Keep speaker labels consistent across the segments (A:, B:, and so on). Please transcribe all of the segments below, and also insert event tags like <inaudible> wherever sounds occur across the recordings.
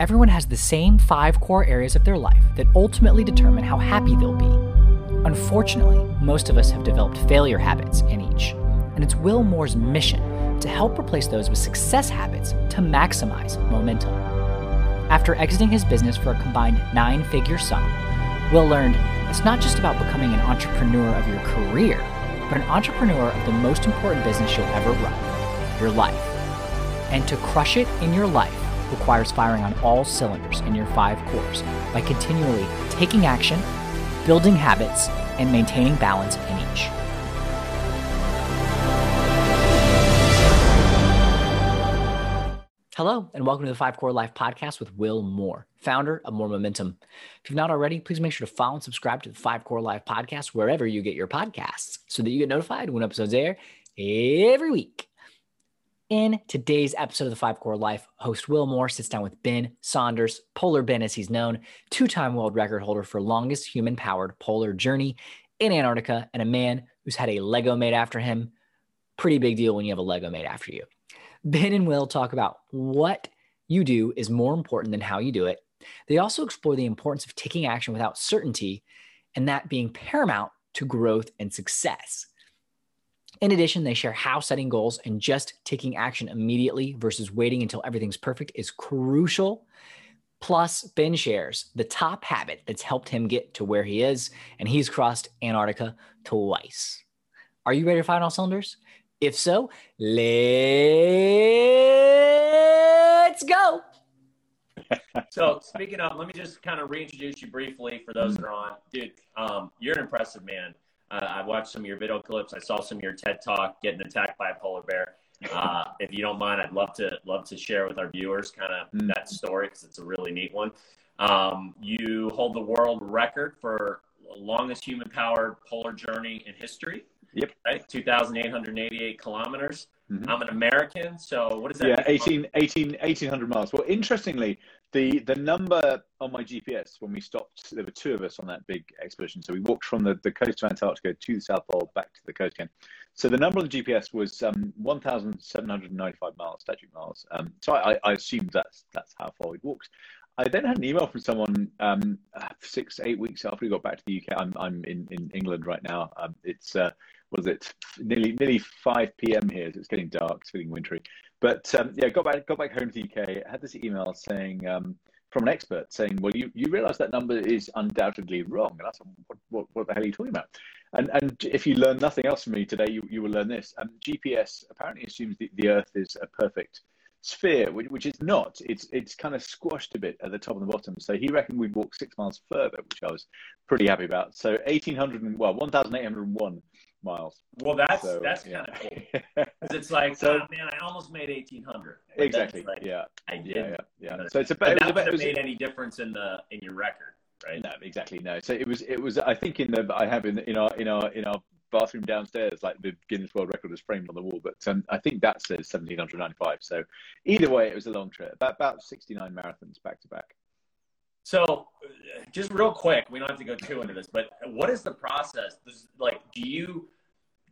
A: Everyone has the same five core areas of their life that ultimately determine how happy they'll be. Unfortunately, most of us have developed failure habits in each, and it's Will Moore's mission to help replace those with success habits to maximize momentum. After exiting his business for a combined nine figure sum, Will learned it's not just about becoming an entrepreneur of your career, but an entrepreneur of the most important business you'll ever run your life. And to crush it in your life, requires firing on all cylinders in your five cores by continually taking action, building habits, and maintaining balance in each. Hello, and welcome to the Five Core Life podcast with Will Moore, founder of Moore Momentum. If you've not already, please make sure to follow and subscribe to the Five Core Life podcast wherever you get your podcasts so that you get notified when episodes air every week. In today's episode of the Five Core Life, host Will Moore sits down with Ben Saunders, Polar Ben as he's known, two time world record holder for longest human powered polar journey in Antarctica, and a man who's had a Lego made after him. Pretty big deal when you have a Lego made after you. Ben and Will talk about what you do is more important than how you do it. They also explore the importance of taking action without certainty and that being paramount to growth and success. In addition, they share how setting goals and just taking action immediately versus waiting until everything's perfect is crucial. Plus, Ben shares the top habit that's helped him get to where he is, and he's crossed Antarctica twice. Are you ready to find all cylinders? If so, let's go. <laughs>
B: so speaking of, let me just kind of reintroduce you briefly for those that are on. Dude, um, you're an impressive man. Uh, I watched some of your video clips. I saw some of your TED Talk getting attacked by a polar bear. Uh, if you don't mind, I'd love to love to share with our viewers kind of mm. that story because it's a really neat one. Um, you hold the world record for longest human powered polar journey in history.
C: Yep.
B: Right, 2,888 kilometers. Mm-hmm. I'm an American, so what is that?
C: Yeah, 18, 18, 1800 miles. Well, interestingly, the the number on my GPS when we stopped, there were two of us on that big expedition. So we walked from the, the coast of Antarctica to the South Pole, back to the coast again. So the number on the GPS was um, 1,795 miles, statute miles. Um, so I, I assumed that's that's how far we'd walked. I then had an email from someone um, six, eight weeks after we got back to the UK. I'm, I'm in, in England right now. Um, it's uh, was it nearly nearly 5 p.m. here. So it's getting dark. It's feeling wintry. But um, yeah, got back got back home to the UK. Had this email saying um, from an expert saying, "Well, you, you realise that number is undoubtedly wrong." And I said, what, what, what the hell are you talking about?" And and if you learn nothing else from me today, you, you will learn this. Um, GPS apparently assumes the, the Earth is a perfect sphere, which, which is not. It's it's kind of squashed a bit at the top and the bottom. So he reckoned we'd walk six miles further, which I was pretty happy about. So eighteen hundred and well, one thousand eight hundred and one miles.
B: Well, that's so, that's yeah. kind of cool <laughs> because it's like, so, oh, man, I almost made eighteen hundred.
C: Exactly.
B: Like,
C: yeah,
B: I did.
C: Yeah, yeah. yeah.
B: So it's a but that would have made any difference in the in your record, right?
C: No, exactly. No. So it was it was. I think in the I have in in our in our in our bathroom downstairs, like the Guinness World Record is framed on the wall, but um, I think that says 1795. So either way, it was a long trip, about, about 69 marathons back to back.
B: So, just real quick, we don't have to go too into this, but what is the process? This, like, do you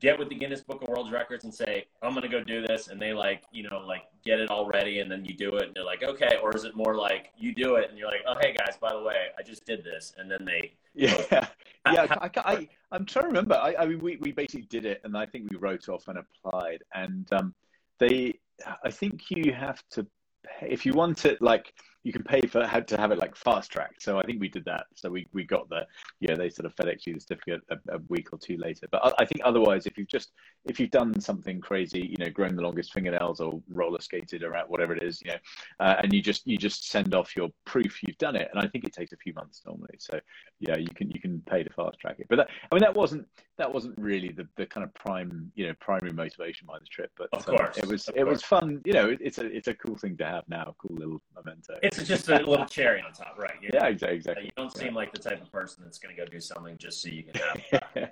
B: get with the Guinness Book of World Records and say, I'm going to go do this? And they like, you know, like get it all ready and then you do it and they're like, okay. Or is it more like you do it and you're like, oh, hey guys, by the way, I just did this. And then they.
C: Yeah. yeah. I, I, am trying to remember. I, I mean, we, we basically did it and I think we wrote off and applied. And um, they, I think you have to, pay, if you want it like, you can pay for had to have it like fast tracked. So I think we did that. So we, we got the yeah they sort of FedEx you the certificate a, a, week or two later. But I, I, think otherwise, if you've just if you've done something crazy, you know, grown the longest fingernails or roller skated or whatever it is, you know, uh, and you just you just send off your proof you've done it, and I think it takes a few months normally. So yeah, you can you can pay to fast track it. But that, I mean that wasn't that wasn't really the, the kind of prime you know primary motivation behind the trip. But
B: of course,
C: um, it was
B: it
C: was fun. You know, it, it's a it's a cool thing to have now, cool little memento.
B: It's just a little cherry on top, right?
C: You know? Yeah, exactly. exactly.
B: You don't seem like the type of person that's going to go do something just so you can have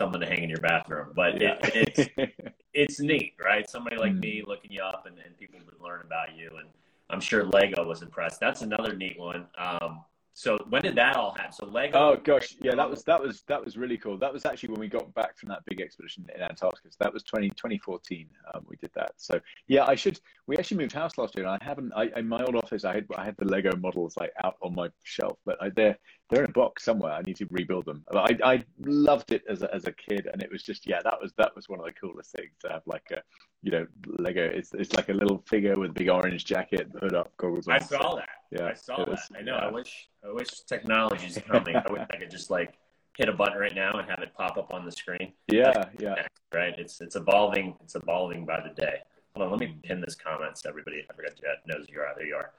B: someone to hang in your bathroom. But yeah. it, it's <laughs> it's neat, right? Somebody like mm. me looking you up and, and people would learn about you, and I'm sure Lego was impressed. That's another neat one. Um, so when did that all happen? So Lego.
C: Oh gosh, yeah, that was that was that was really cool. That was actually when we got back from that big expedition in Antarctica. So that was 20, 2014. Um, we did that. So yeah, I should. We actually moved house last year, and I haven't. I in my old office, I had I had the Lego models like out on my shelf, but I, they're they're in a box somewhere. I need to rebuild them. But I I loved it as a, as a kid, and it was just yeah, that was that was one of the coolest things to have like a you know Lego. It's it's like a little figure with a big orange jacket, hood up, goggles.
B: I saw that. Yeah, I saw was, that. I know. Yeah. I wish I wish technology's coming. I wish I could just like hit a button right now and have it pop up on the screen.
C: Yeah, yeah.
B: Right. It's it's evolving. It's evolving by the day. Hold on. Let me pin this comment so everybody I forgot yet knows you are. There you are.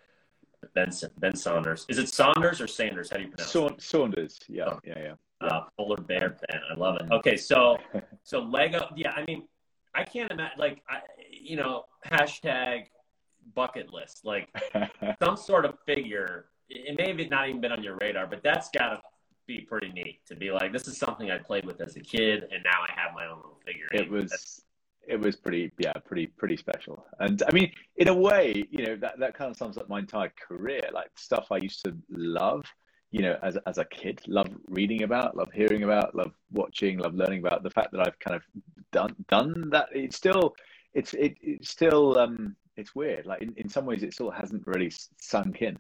B: Ben Ben Saunders. Is it Saunders or Sanders? How do you pronounce
C: it? Saunders. Yeah, oh. yeah, yeah.
B: Uh, polar bear fan. I love it. Okay, so <laughs> so Lego. Yeah, I mean, I can't imagine. Like, I, you know, hashtag bucket list. Like <laughs> some sort of figure it may have not even been on your radar, but that's got to be pretty neat to be like, this is something I played with as a kid, and now I have my own little figure.
C: It was. That's, it was pretty, yeah, pretty, pretty special. And I mean, in a way, you know, that, that kind of sums up my entire career. Like stuff I used to love, you know, as as a kid, love reading about, love hearing about, love watching, love learning about. The fact that I've kind of done done that, it's still, it's it, it's still, um, it's weird. Like in, in some ways, it still hasn't really sunk in.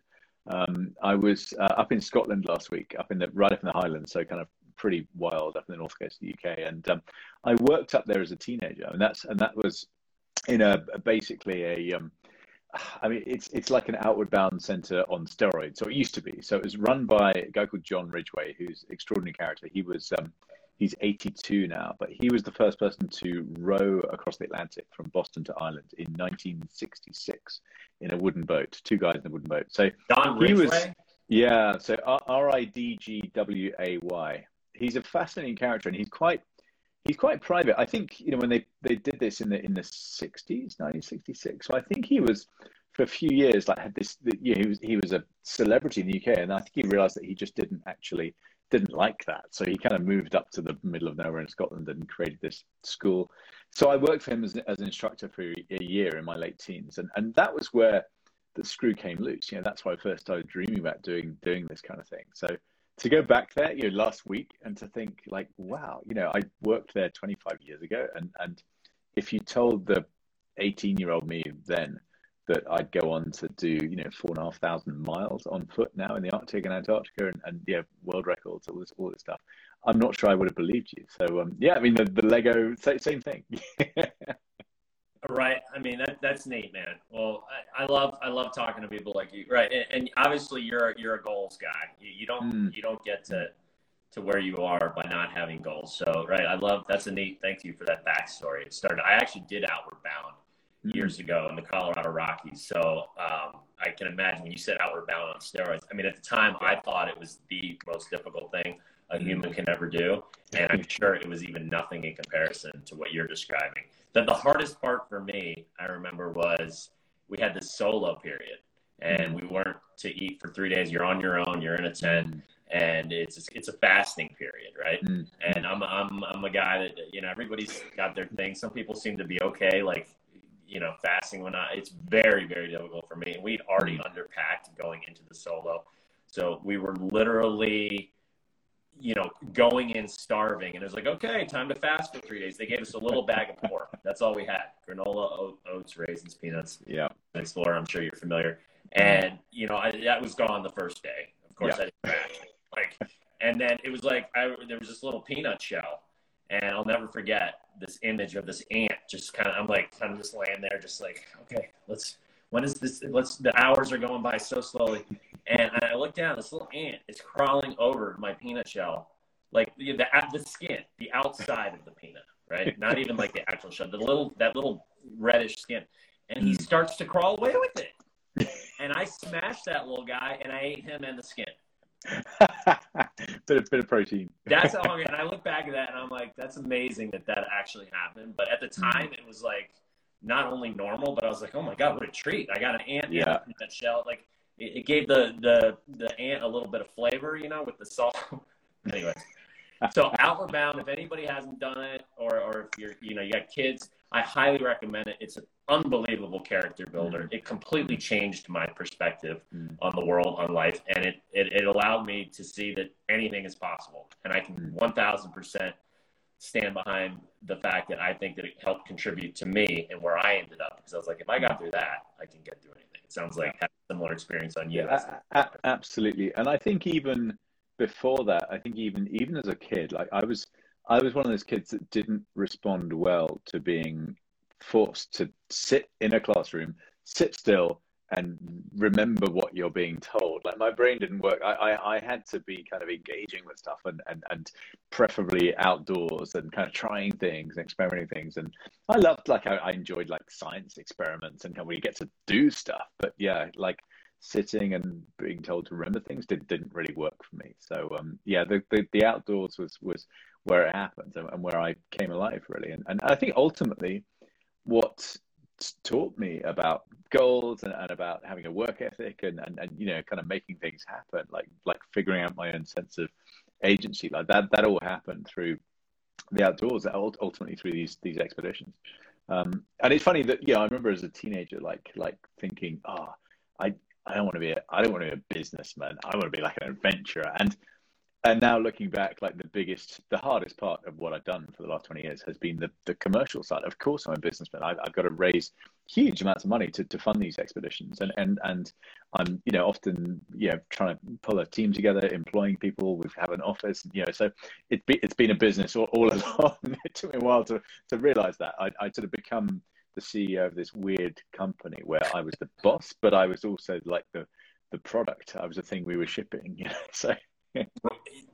C: Um, I was uh, up in Scotland last week, up in the right up in the Highlands, so kind of pretty wild up in the north coast of the UK. And um, I worked up there as a teenager, and that's and that was in a basically a um, I mean, it's it's like an outward bound center on steroids. So it used to be. So it was run by a guy called John Ridgway, who's an extraordinary character. He was um, he's 82 now, but he was the first person to row across the Atlantic from Boston to Ireland in 1966 in a wooden boat. Two guys in a wooden boat. So
B: he was
C: yeah. So R I D G W A Y. He's a fascinating character, and he's quite he's quite private. I think you know when they they did this in the in the 60s, 1966. So I think he was for a few years like had this. You know, he was he was a celebrity in the UK, and I think he realized that he just didn't actually didn't like that. So he kind of moved up to the middle of nowhere in Scotland and created this school. So I worked for him as, as an instructor for a year in my late teens, and and that was where the screw came loose. You know, that's why I first started dreaming about doing doing this kind of thing. So to go back there, you know, last week and to think like, wow, you know, I worked there 25 years ago, and and if you told the 18 year old me then that I'd go on to do, you know, four and a half thousand miles on foot now in the Arctic and Antarctica and, and yeah, world records, all this, all this stuff. I'm not sure I would have believed you. So, um, yeah, I mean, the, the Lego, same thing. <laughs>
B: right. I mean, that, that's neat, man. Well, I, I, love, I love talking to people like you. Right. And, and obviously you're, you're a goals guy. You, you don't, mm. you don't get to, to where you are by not having goals. So, right. I love, that's a neat, thank you for that backstory. It started, I actually did Outward Bound mm-hmm. years ago in the Colorado Rockies. So um, I can imagine when you said outward bound on steroids. I mean, at the time, I thought it was the most difficult thing a human can ever do, and I'm sure it was even nothing in comparison to what you're describing. That the hardest part for me, I remember, was we had this solo period, and we weren't to eat for three days. You're on your own. You're in a tent and it's it's a fasting period, right? Mm. And I'm I'm I'm a guy that you know everybody's got their thing. Some people seem to be okay, like you know, fasting when I, it's very, very difficult for me. And we'd already mm. underpacked going into the solo. So we were literally, you know, going in starving. And it was like, okay, time to fast for three days. They gave us a little bag of pork. That's all we had granola, oats, raisins, peanuts.
C: Yeah.
B: Explorer, I'm sure you're familiar. And, you know, I, that was gone the first day. Of course, yeah. I didn't. Like, and then it was like, I, there was this little peanut shell and I'll never forget this image of this ant just kind of, I'm like, kind of just laying there, just like, okay, let's, when is this, let's, the hours are going by so slowly. And I look down, this little ant is crawling over my peanut shell, like the, the, the skin, the outside of the peanut, right? <laughs> Not even like the actual shell, the little, that little reddish skin. And he mm. starts to crawl away with it. And I smashed that little guy and I ate him and the skin. <laughs>
C: bit of bit of protein.
B: that's how. <laughs> And I look back at that and I'm like, that's amazing that that actually happened. But at the mm-hmm. time, it was like not only normal, but I was like, oh my god, what a treat! I got an ant
C: yeah.
B: in that shell. Like it, it, gave the the the ant a little bit of flavor, you know, with the salt. <laughs> anyway, so Outward Bound. If anybody hasn't done it, or or if you're you know you got kids, I highly recommend it. It's an unbelievable character builder. It completely changed my perspective
C: Mm.
B: on the world, on life, and it, it, it allowed me to see that anything is possible. And I can
C: Mm.
B: 1000% stand behind the fact that I think that it helped contribute to me and where I ended up. Because I was like, if I got through that, I can get through anything. It sounds like had a similar experience on you.
C: Yeah, a- a- absolutely. And I think even before that, I think even even as a kid, like I was I was one of those kids that didn't respond well to being forced to sit in a classroom, sit still and remember what you're being told. Like my brain didn't work. I, I, I had to be kind of engaging with stuff and, and, and preferably outdoors and kind of trying things and experimenting things. And I loved like I, I enjoyed like science experiments and how we get to do stuff. But yeah, like sitting and being told to remember things did, didn't really work for me. So um, yeah, the, the, the outdoors was was where it happened and, and where I came alive really. And and I think ultimately what taught me about goals and, and about having a work ethic and, and, and you know kind of making things happen like like figuring out my own sense of agency. Like that that all happened through the outdoors ultimately through these these expeditions. Um, and it's funny that yeah I remember as a teenager like like thinking oh I I don't want to be a I don't want to be a businessman. I want to be like an adventurer. And and now looking back, like the biggest, the hardest part of what I've done for the last 20 years has been the, the commercial side. Of course, I'm a businessman. I've, I've got to raise huge amounts of money to, to fund these expeditions. And, and, and I'm, you know, often, you know, trying to pull a team together, employing people. We have an office, you know, so it be, it's been a business all, all <laughs> along. it took me a while to, to realize that I, I sort of become the CEO of this weird company where I was the boss, but I was also like the, the product. I was the thing we were shipping, <laughs> you know, so.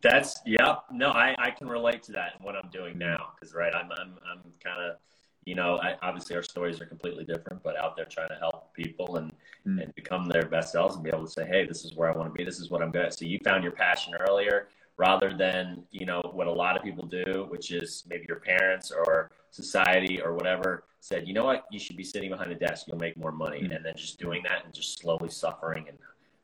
B: That's yeah. No, I, I can relate to that in what I'm doing now because right, I'm I'm I'm kind of you know I, obviously our stories are completely different, but out there trying to help people and mm. and become their best selves and be able to say, hey, this is where I want to be. This is what I'm good at. So you found your passion earlier rather than you know what a lot of people do, which is maybe your parents or society or whatever said, you know what, you should be sitting behind a desk, you'll make more money, mm. and then just doing that and just slowly suffering and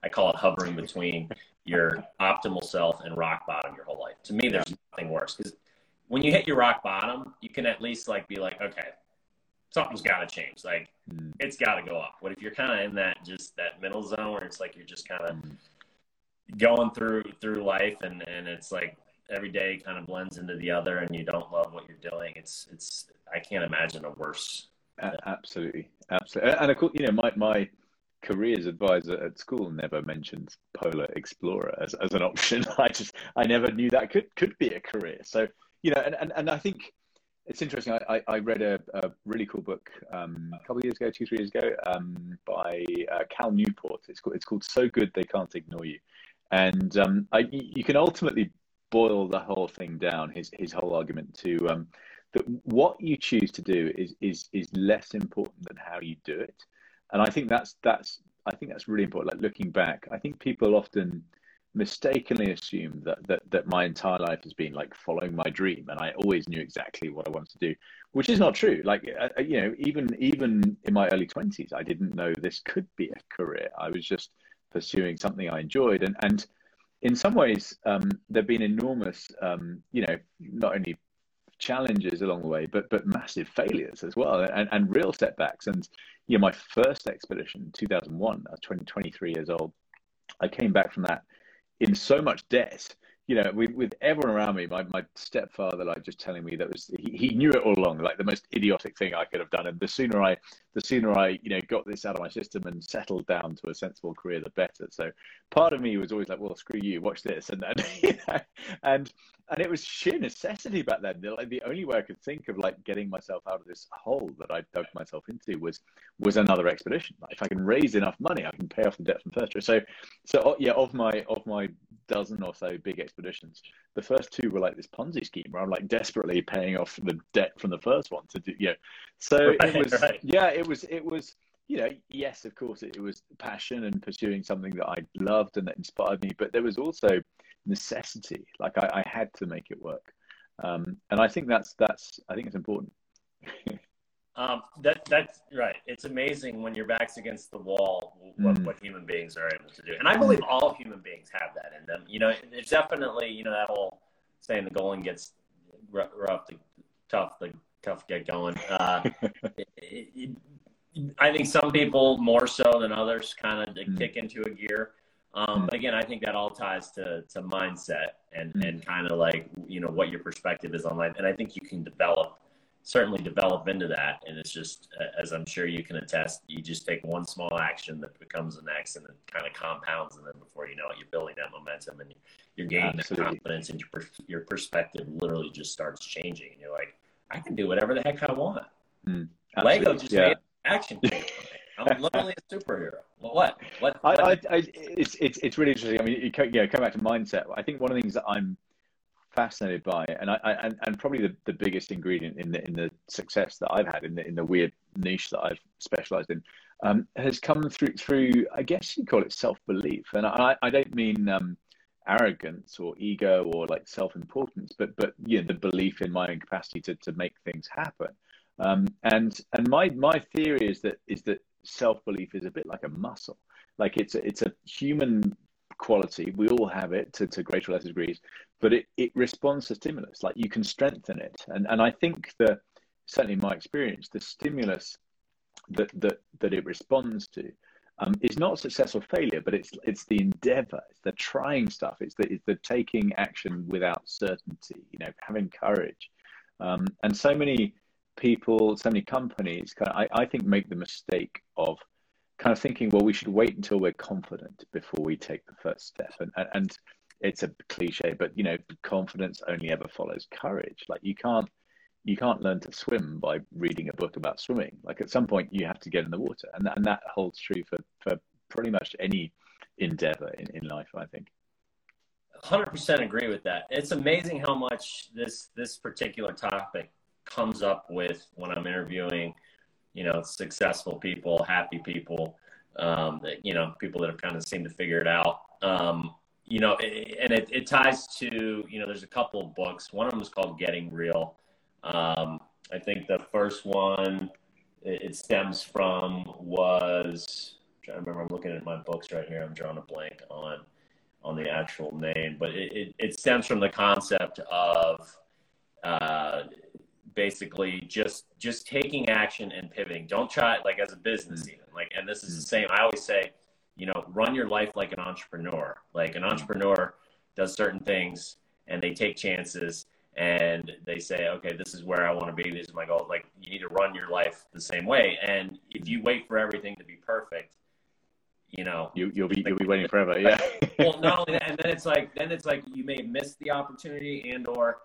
B: I call it hovering between your optimal self and rock bottom your whole life. To me, there's nothing worse because when you hit your rock bottom, you can at least like be like, okay, something's got to change. Like mm. it's got to go up. But if you're kind of in that just that middle zone where it's like you're just kind of mm. going through through life and and it's like every day kind of blends into the other and you don't love what you're doing, it's it's I can't imagine a worse.
C: Absolutely, absolutely, and of course, you know, my my careers advisor at school never mentioned Polar Explorer as, as an option. <laughs> I just I never knew that could could be a career. So you know, and and, and I think it's interesting. I, I, read a, a, really cool book um, a couple of years ago, two three years ago, um, by uh, Cal Newport. It's called it's called So Good They Can't Ignore You, and um, I, you can ultimately boil the whole thing down. His his whole argument to um, that what you choose to do is is is less important than how you do it and I think that's that's I think that's really important. Like looking back, I think people often mistakenly assume that that that my entire life has been like following my dream, and I always knew exactly what I wanted to do, which is not true. Like uh, you know, even even in my early twenties, I didn't know this could be a career. I was just pursuing something I enjoyed, and and in some ways, um, there've been enormous, um, you know, not only challenges along the way, but but massive failures as well, and, and real setbacks. And you know, my first expedition, 2001, I was 20, 23 years old. I came back from that in so much debt you know, with, with everyone around me, my, my stepfather, like just telling me that was, he, he knew it all along, like the most idiotic thing I could have done. And the sooner I, the sooner I, you know, got this out of my system and settled down to a sensible career, the better. So part of me was always like, well, screw you, watch this. And then, <laughs> you know, and, and it was sheer necessity back then. Like the only way I could think of like getting myself out of this hole that I dug myself into was, was another expedition. Like if I can raise enough money, I can pay off the debt from first. So, so oh, yeah, of my, of my dozen or so big expeditions. The first two were like this Ponzi scheme where I'm like desperately paying off the debt from the first one to do, you know. So right, it was, right. yeah, it was, it was, you know, yes, of course, it, it was passion and pursuing something that I loved and that inspired me, but there was also necessity. Like I, I had to make it work, um, and I think that's that's I think it's important. <laughs>
B: Um, that that's right. It's amazing when your back's against the wall what, mm. what human beings are able to do, and I believe all human beings have that in them. You know, it's definitely you know that whole saying the going gets rough, the tough, the tough get going. Uh, <laughs> it, it, I think some people more so than others kind of mm. kick into a gear. Um, mm. But again, I think that all ties to, to mindset and, mm. and kind of like, you know, what your perspective is on life. And I think you can develop, certainly develop into that. And it's just, as I'm sure you can attest, you just take one small action that becomes the next and it kind of compounds. And then before you know it, you're building that momentum and you're gaining Absolutely. confidence and your, your perspective literally just starts changing. And you're like, I can do whatever the heck I want. Mm. Lego just yeah. made action. I'm literally a superhero. What? What? what? I, I,
C: I, it's, it's, it's really interesting. I mean, you yeah, come back to mindset. I think one of the things that I'm fascinated by, it. and I, and, and probably the, the biggest ingredient in the in the success that I've had in the in the weird niche that I've specialized in, um, has come through through I guess you call it self belief, and I I don't mean um, arrogance or ego or like self importance, but but you know the belief in my own capacity to to make things happen. Um, and and my my theory is that is that self belief is a bit like a muscle. Like it's a, it's a human quality. We all have it to, to greater or less degrees, but it, it responds to stimulus. Like you can strengthen it. And and I think that certainly in my experience, the stimulus that that that it responds to um, is not success or failure, but it's it's the endeavor, it's the trying stuff, it's the it's the taking action without certainty, you know, having courage. Um, and so many people, so many companies, kind of, I, I think make the mistake of kind of thinking, well, we should wait until we're confident before we take the first step. And, and, and it's a cliche, but you know, confidence only ever follows courage. Like you can't, you can't learn to swim by reading a book about swimming. Like at some point you have to get in the water. And that, and that holds true for, for pretty much any endeavor in, in life, I think.
B: 100% agree with that. It's amazing how much this, this particular topic comes up with when I'm interviewing, you know, successful people, happy people, um, you know, people that have kind of seemed to figure it out. Um, you know, and it, it, ties to, you know, there's a couple of books. One of them is called Getting Real. Um, I think the first one it, it stems from was, I'm trying to remember, I'm looking at my books right here. I'm drawing a blank on on the actual name, but it, it, it stems from the concept of uh, basically just just taking action and pivoting. Don't try like as a business mm-hmm. even like. And this is the mm-hmm. same. I always say, you know, run your life like an entrepreneur. Like an mm-hmm. entrepreneur does certain things and they take chances and they say, okay, this is where I want to be. This is my goal. Like you need to run your life the same way. And if you wait for everything to be perfect, you know,
C: you, you'll be like, you'll be waiting forever. <laughs> Yeah.
B: well, not only that, and then it's like then it's like you may miss the opportunity and or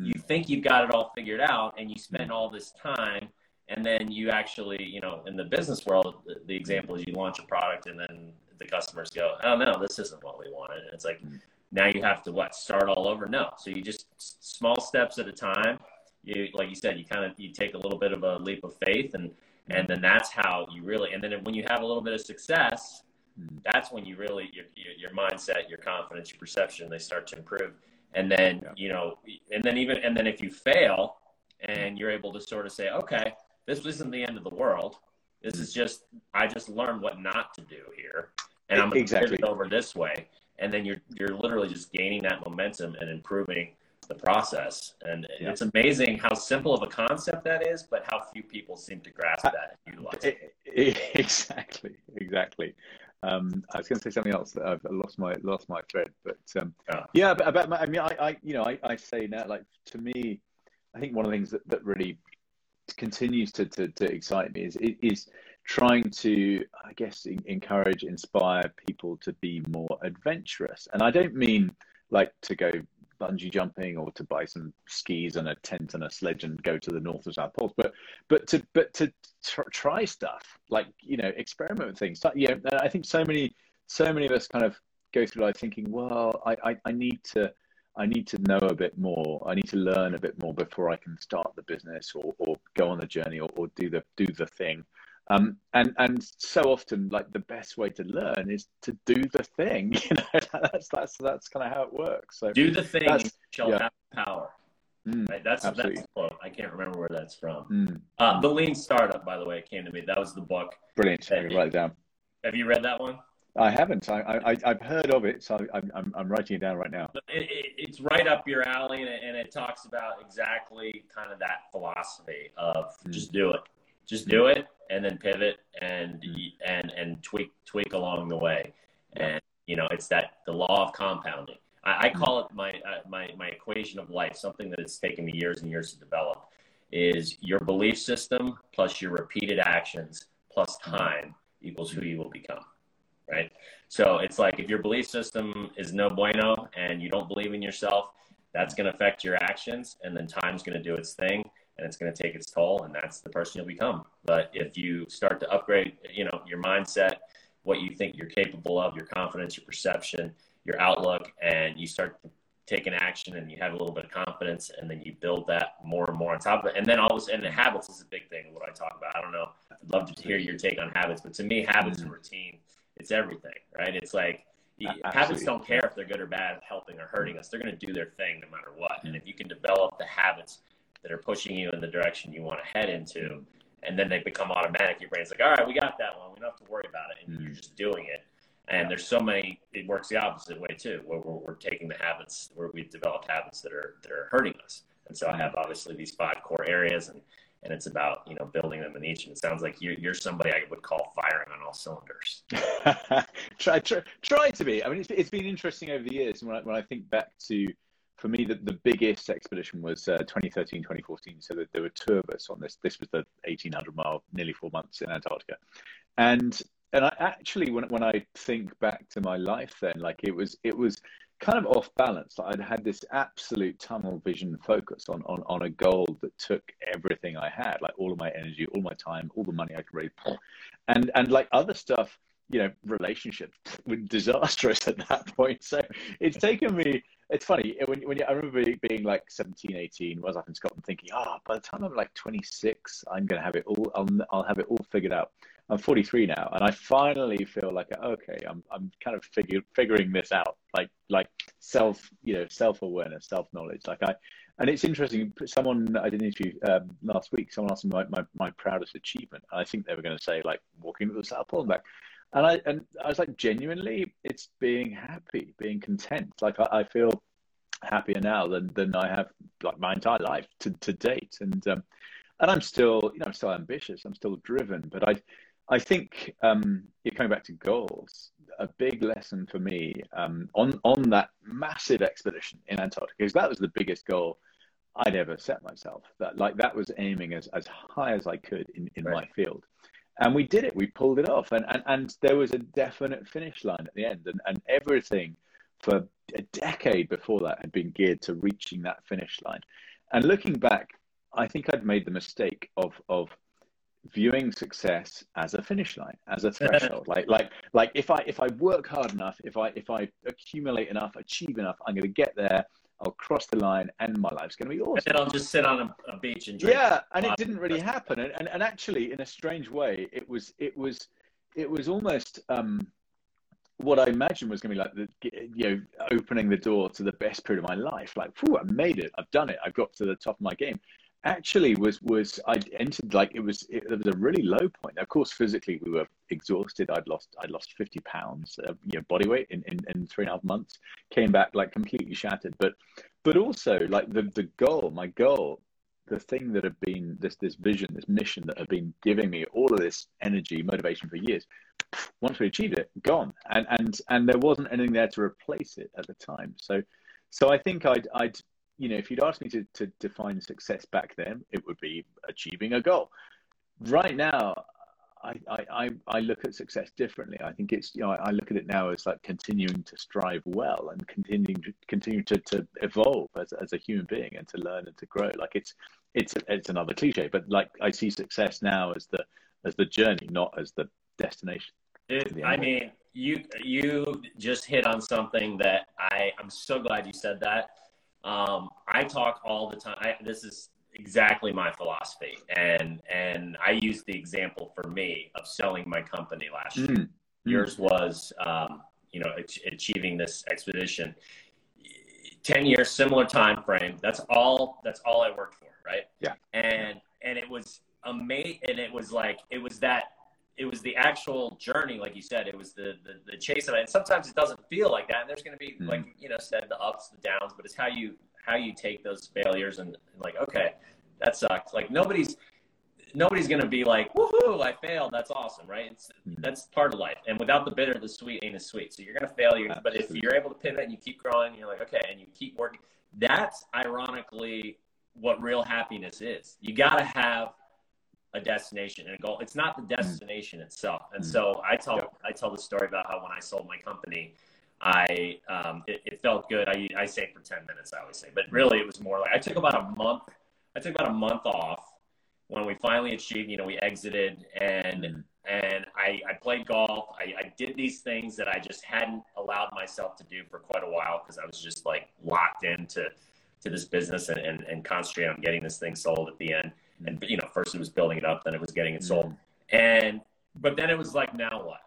B: you think you've got it all figured out and you spend all this time and then you actually you know in the business world the, the example is you launch a product and then the customers go oh no this isn't what we wanted. And it's like mm. now you have to what start all over? No. So you just small steps at a time. You like you said you kind of you take a little bit of a leap of faith and and then that's how you really and then when you have a little bit of success mm. that's when you really your, your mindset your confidence your perception they start to improve and then yeah. you know and then even and then if you fail and you're able to sort of say okay this isn't the end of the world this is just i just learned what not to do here and i'm going to exactly. pivot over this way and then you're you're literally just gaining that momentum and improving the process and yeah. it's amazing how simple of a concept that is but how few people seem to grasp that and utilize it. <laughs>
C: exactly exactly um, I was going to say something else that I've lost my lost my thread, but um, yeah. yeah, about my, I mean, I, I you know, I, I say now, like to me, I think one of the things that, that really continues to, to, to excite me is is trying to, I guess, encourage, inspire people to be more adventurous, and I don't mean like to go bungee jumping or to buy some skis and a tent and a sledge and go to the north or south poles but but to but to tr- try stuff like you know experiment with things yeah i think so many so many of us kind of go through life thinking well i i, I need to I need to know a bit more. I need to learn a bit more before I can start the business or, or go on the journey or, or do the do the thing. Um, and and so often, like the best way to learn is to do the thing. <laughs> You know, <laughs> that's that's that's kind of how it works. So
B: do the thing shall yeah. have power. Mm, right? That's absolutely. that's the quote. I can't remember where that's from. Mm. Uh, the Lean Startup, by the way, came to me. That was the book.
C: Brilliant. That, write it down.
B: Have you read that one?
C: I haven't. I, I have heard of it, so I'm, I'm, I'm writing it down right now.
B: It, it, it's right up your alley, and it, and it, talks about exactly kind of that philosophy of mm. just do it, just do it, and then pivot and and and tweak tweak along the way, and you know it's that the law of compounding. I, I call it my uh, my my equation of life. Something that it's taken me years and years to develop is your belief system plus your repeated actions plus time equals who you will become right? So it's like if your belief system is no bueno and you don't believe in yourself, that's going to affect your actions, and then time's going to do its thing, and it's going to take its toll, and that's the person you'll become. But if you start to upgrade, you know, your mindset, what you think you're capable of, your confidence, your perception, your outlook, and you start taking action and you have a little bit of confidence and then you build that more and more on top of it. And then all of a sudden, the habits is a big thing, what I talk about. I don't know. I'd love to hear your take on habits, but to me, habits and mm-hmm. routine it's everything, right? It's like habits don't care if they're good or bad, helping or hurting us. They're going to do their thing no matter what. And mm-hmm. if you can develop the habits that are pushing you in the direction you want to head into, and then they become automatic, your brain's like, all right, we got that one. We don't have to worry about it. And mm-hmm. you're just doing it. And there's so many, it works the opposite way too, where we're, we're taking the habits, where we've developed habits that are, that are hurting us. And so I have obviously these five core areas and and it's about you know building them in each. And it sounds like you're, you're somebody I would call firing on all cylinders. <laughs>
C: try, try, try to be. I mean, it's, it's been interesting over the years. When I, when I think back to, for me, the, the biggest expedition was uh, 2013, 2014. So there were two of us on this. This was the 1800 mile, nearly four months in Antarctica, and and I actually when when I think back to my life then, like it was it was kind of off balance. I'd had this absolute tunnel vision focus on, on, on a goal that took everything I had, like all of my energy, all my time, all the money I could raise. And, and like other stuff, you know, relationships <laughs> were disastrous at that point. So it's taken me, it's funny when, when you, I remember being like 17, 18, was up in Scotland thinking, oh, by the time I'm like 26, I'm going to have it all, I'll, I'll have it all figured out. I'm 43 now, and I finally feel like okay, I'm I'm kind of figure, figuring this out, like like self you know self awareness, self knowledge. Like I, and it's interesting. Someone I did an interview um, last week. Someone asked me my, my, my proudest achievement. and I think they were going to say like walking to the and back. And I and I was like, genuinely, it's being happy, being content. Like I, I feel happier now than than I have like my entire life to to date. And um, and I'm still you know I'm still ambitious. I'm still driven, but I I think um, coming back to goals, a big lesson for me um, on on that massive expedition in Antarctica because that was the biggest goal I'd ever set myself. That like that was aiming as, as high as I could in, in right. my field. And we did it, we pulled it off. And, and and there was a definite finish line at the end. And, and everything for a decade before that had been geared to reaching that finish line. And looking back, I think I'd made the mistake of of viewing success as a finish line as a threshold like like like if i if i work hard enough if i if i accumulate enough achieve enough i'm going to get there i'll cross the line and my life's going to be awesome
B: and then i'll just sit on a, a beach and drink
C: yeah and it didn't really happen and, and and actually in a strange way it was it was it was almost um what I imagined was going to be like the, you know, opening the door to the best period of my life. Like, whew, I made it. I've done it. I've got to the top of my game actually was was I entered like it was it, it was a really low point. Of course, physically we were exhausted. I'd lost I'd lost fifty pounds, uh, you know, body weight in, in in three and a half months. Came back like completely shattered. But but also like the the goal, my goal, the thing that had been this this vision, this mission that had been giving me all of this energy, motivation for years. Once we achieved it, gone, and and and there wasn't anything there to replace it at the time. So so I think I'd I'd you know, if you'd asked me to, to define success back then, it would be achieving a goal. Right now, I, I, I look at success differently. I think it's, you know, I look at it now as like continuing to strive well and continuing to continue to, to evolve as, as a human being and to learn and to grow. Like it's, it's, it's another cliche, but like I see success now as the, as the journey, not as the destination.
B: It, I mean, you, you just hit on something that I, I'm so glad you said that um, I talk all the time. I, this is exactly my philosophy, and and I use the example for me of selling my company last mm. year. Yours was, um, you know, achieving this expedition. Ten years, similar time frame. That's all. That's all I worked for, right?
C: Yeah.
B: And and it was amazing, and it was like it was that it was the actual journey, like you said, it was the the, the chase of it. And sometimes it doesn't feel like that, and there's going to be mm-hmm. like you know said the ups, the downs, but it's how you how you take those failures and, and like okay, that sucks. Like nobody's nobody's going to be like, woohoo, I failed. That's awesome, right? It's, mm-hmm. that's part of life. And without the bitter, the sweet ain't as sweet. So you're going to fail. You're, but if you're able to pivot and you keep growing, you're like, okay, and you keep working, that's ironically what real happiness is. You got to have a destination and a goal. It's not the mm. destination itself. And mm. so I tell yep. I tell the story about how when I sold my company, I um, it, it, felt good. I I say for ten minutes, I always say, but really it was more like I took about a month. I took about a month off when we finally achieved. You know, we exited and. Mm. And I, I played golf. I, I did these things that I just hadn't allowed myself to do for quite a while because I was just like locked into to this business and, and, and concentrate on getting this thing sold at the end and you know first it was building it up then it was getting it sold mm-hmm. and but then it was like now what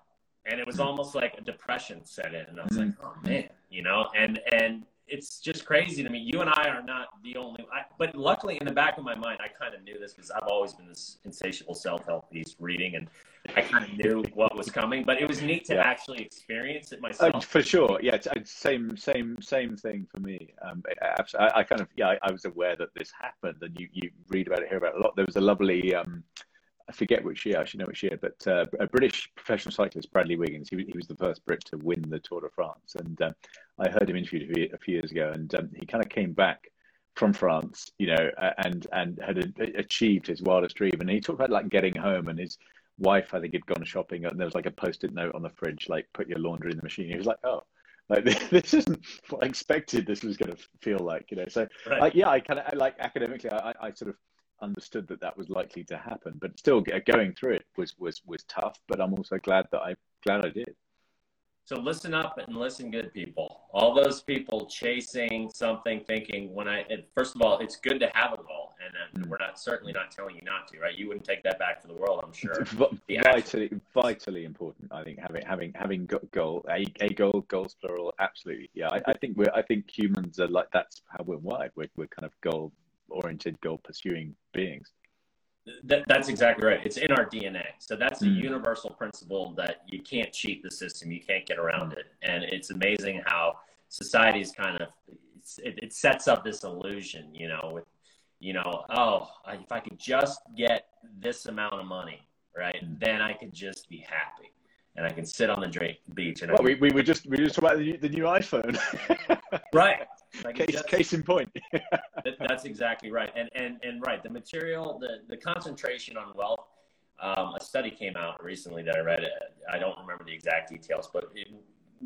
B: and it was mm-hmm. almost like a depression set in and i was mm-hmm. like oh man you know and and it's just crazy to me you and i are not the only I, but luckily in the back of my mind i kind of knew this because i've always been this insatiable self-help piece reading and I kind of knew what was coming, but it was neat to yeah. actually experience it myself.
C: Uh, for sure, yeah. Same, same, same thing for me. Um, I, I, kind of, yeah, I, I, was aware that this happened, and you, you read about it, hear about it a lot. There was a lovely, um, I forget which year, I should know which year, but uh, a British professional cyclist, Bradley Wiggins, he, he was the first Brit to win the Tour de France, and um, I heard him interviewed a few, a few years ago, and um, he kind of came back from France, you know, and and had achieved his wildest dream, and he talked about like getting home and his wife, I think, had gone shopping, and there was like a post-it note on the fridge, like "put your laundry in the machine." He was like, "Oh." Like <laughs> this isn't what I expected. This was going to feel like, you know. So, right. yeah, I kind of like academically, I, I sort of understood that that was likely to happen, but still going through it was was was tough. But I'm also glad that I glad I did.
B: So listen up and listen good, people. All those people chasing something, thinking when I first of all, it's good to have a goal, and, mm. we're not certainly not telling you not to, right? You wouldn't take that back to the world, I'm sure. <laughs>
C: vitally, vitally important. I think having having having goal, a, a goal, goals plural, absolutely. Yeah, I, I think we're I think humans are like that's how we're wired. We're we're kind of goal oriented, goal pursuing beings.
B: That, that's exactly right. It's in our DNA. So that's a mm. universal principle that you can't cheat the system. You can't get around it. And it's amazing how society's kind of it, it sets up this illusion, you know, with you know, oh, if I could just get this amount of money, right, mm. then I could just be happy and I can sit on the Drake beach. And
C: well, we, we were just we were just about the new, the new iPhone. <laughs>
B: right. <laughs>
C: Like case, just, case in point. <laughs>
B: that, that's exactly right. And and and right, the material, the the concentration on wealth. Um, a study came out recently that I read. I don't remember the exact details, but it,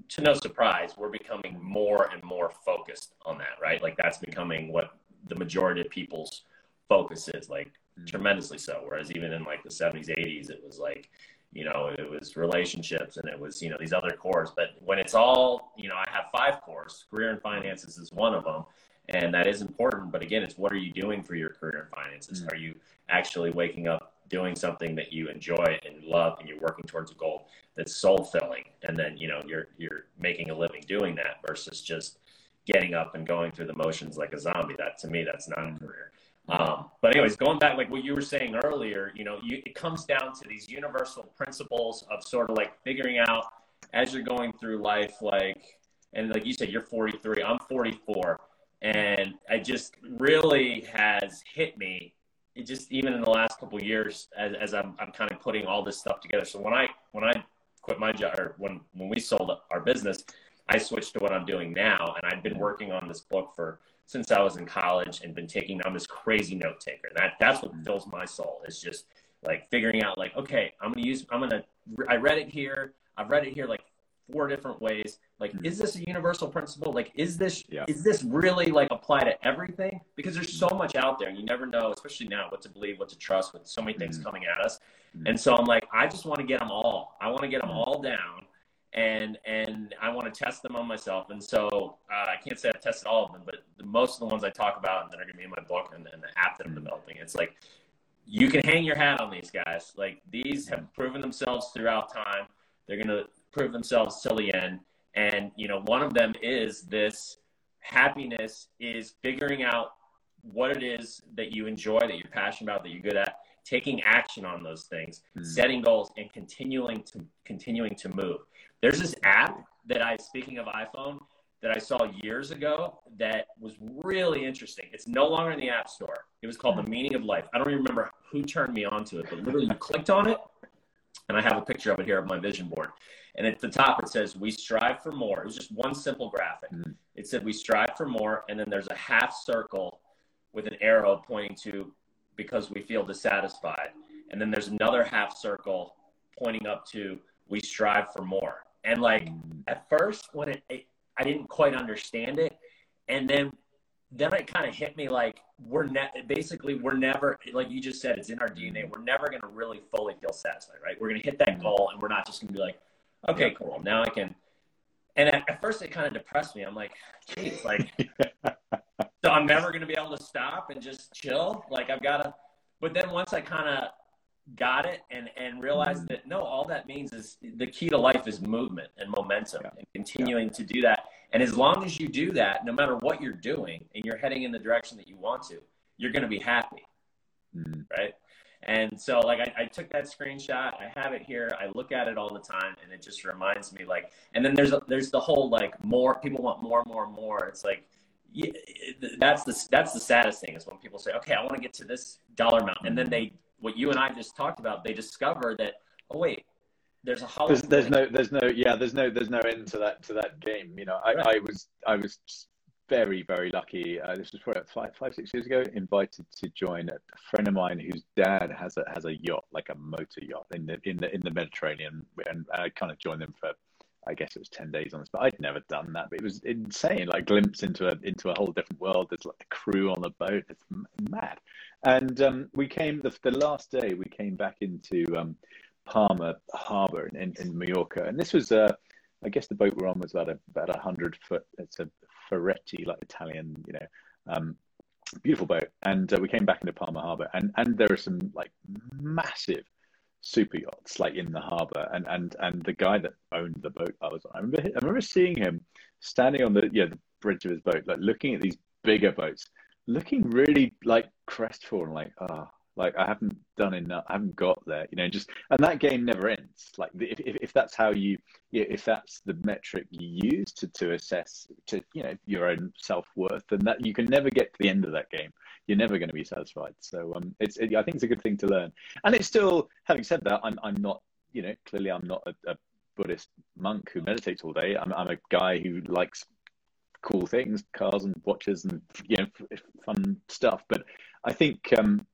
B: to no surprise, we're becoming more and more focused on that. Right, like that's becoming what the majority of people's focus is. Like tremendously so. Whereas even in like the 70s, 80s, it was like you know, it was relationships and it was, you know, these other cores. But when it's all, you know, I have five cores, career and finances is one of them. And that is important. But again, it's what are you doing for your career and finances? Mm-hmm. Are you actually waking up doing something that you enjoy and love and you're working towards a goal that's soul filling? And then, you know, you're, you're making a living doing that versus just getting up and going through the motions like a zombie. That to me, that's not a career. Um, but anyways, going back, like what you were saying earlier, you know, you, it comes down to these universal principles of sort of like figuring out as you're going through life, like, and like you said, you're 43, I'm 44, and it just really has hit me. It just even in the last couple years, as, as I'm, I'm kind of putting all this stuff together. So when I when I quit my job, or when when we sold our business, I switched to what I'm doing now, and I've been working on this book for since I was in college and been taking. I'm this crazy note taker. That that's what fills my soul. Is just like figuring out like, okay, I'm gonna use. I'm gonna. I read it here. I've read it here like four different ways. Like, mm-hmm. is this a universal principle? Like, is this yeah. is this really like apply to everything? Because there's so much out there, and you never know, especially now, what to believe, what to trust, with so many things mm-hmm. coming at us. Mm-hmm. And so I'm like, I just want to get them all. I want to get them all down and and I want to test them on myself. And so uh, I can't say I've tested all of them, but the, most of the ones I talk about and that are going to be in my book and, and, the app that I'm developing, it's like you can hang your hat on these guys. Like these have proven themselves throughout time. They're going to prove themselves till the end. And you know, one of them is this happiness is figuring out what it is that you enjoy, that you're passionate about, that you're good at, taking action on those things,
C: Mm.
B: setting goals, and continuing to continuing to move. There's this app that I, speaking of iPhone, that I saw years ago that was really interesting. It's no longer in the App Store. It was called The Meaning of Life. I don't even remember who turned me onto it, but literally you clicked on it, and I have a picture of it here of my vision board. And at the top it says, "We strive for more." It was just one simple graphic.
C: Mm.
B: It said, "We strive for more," and then there's a half circle with an arrow pointing to because we feel dissatisfied, and then there's another half circle pointing up to we strive for more. And like
C: Mm.
B: at first when it, it I didn't quite understand it, and then then it kind of hit me like we're ne- basically we're never like you just said it's in our DNA. We're never going to really fully feel satisfied, right? We're going to hit that goal, and we're not just going to be like, okay, cool, now I can. And at, at first, it kind of depressed me. I'm like, geez, like <laughs> so I'm never going to be able to stop and just chill. Like I've got to. But then once I kind of got it and and realized that no, all that means is the key to life is movement and momentum
C: Yeah.
B: and continuing to do that. And as long as you do that, no matter what you're doing, and you're heading in the direction that you want to, you're going to be happy,
C: Mm.
B: right? And so, like, I, I took that screenshot. I have it here. I look at it all the time, and it just reminds me, like. And then there's there's the whole like more people want more, more, more. It's like yeah, that's the that's the saddest thing is when people say, okay, I want to get to this dollar amount, and then they what you and I just talked about, they discover that oh wait, there's a hollow.
C: There's, there's no, there's no, yeah, there's no, there's no end to that to that game. You know, I,
B: Right.
C: I was, I was very, very lucky. Uh, this was probably about five, five, six years ago. Invited to join a friend of mine whose dad has a has a yacht, like a motor yacht, in the in the in the Mediterranean, and I kind of joined them for. I guess it was ten days on this, but I'd never done that. But it was insane, like glimpse into a into a whole different world. There's like a crew on the boat. It's mad. And um, we came the, the last day. We came back into um, Palma Harbor in, in, in Mallorca, and this was uh, I guess the boat we're on was about a about a hundred foot. It's a Ferretti, like Italian, you know, um, beautiful boat. And uh, we came back into Palma Harbor, and and there are some like massive super yachts like in the harbor, and and and the guy that owned the boat I was on, I remember I remember seeing him standing on the yeah the bridge of his boat, like looking at these bigger boats, looking really like crestfallen, like ah. like I haven't done enough, I haven't got there, you know. Just and that game never ends. Like if if, if that's how you, if that's the metric you use to to assess to you know your own self worth, then that you can never get to the end of that game. You're never going to be satisfied. So um, it's it, I think it's a good thing to learn. And it's still, having said that, I'm I'm not, you know, clearly I'm not a, a Buddhist monk who meditates all day. I'm I'm a guy who likes cool things, cars and watches and you know fun stuff. But I think um,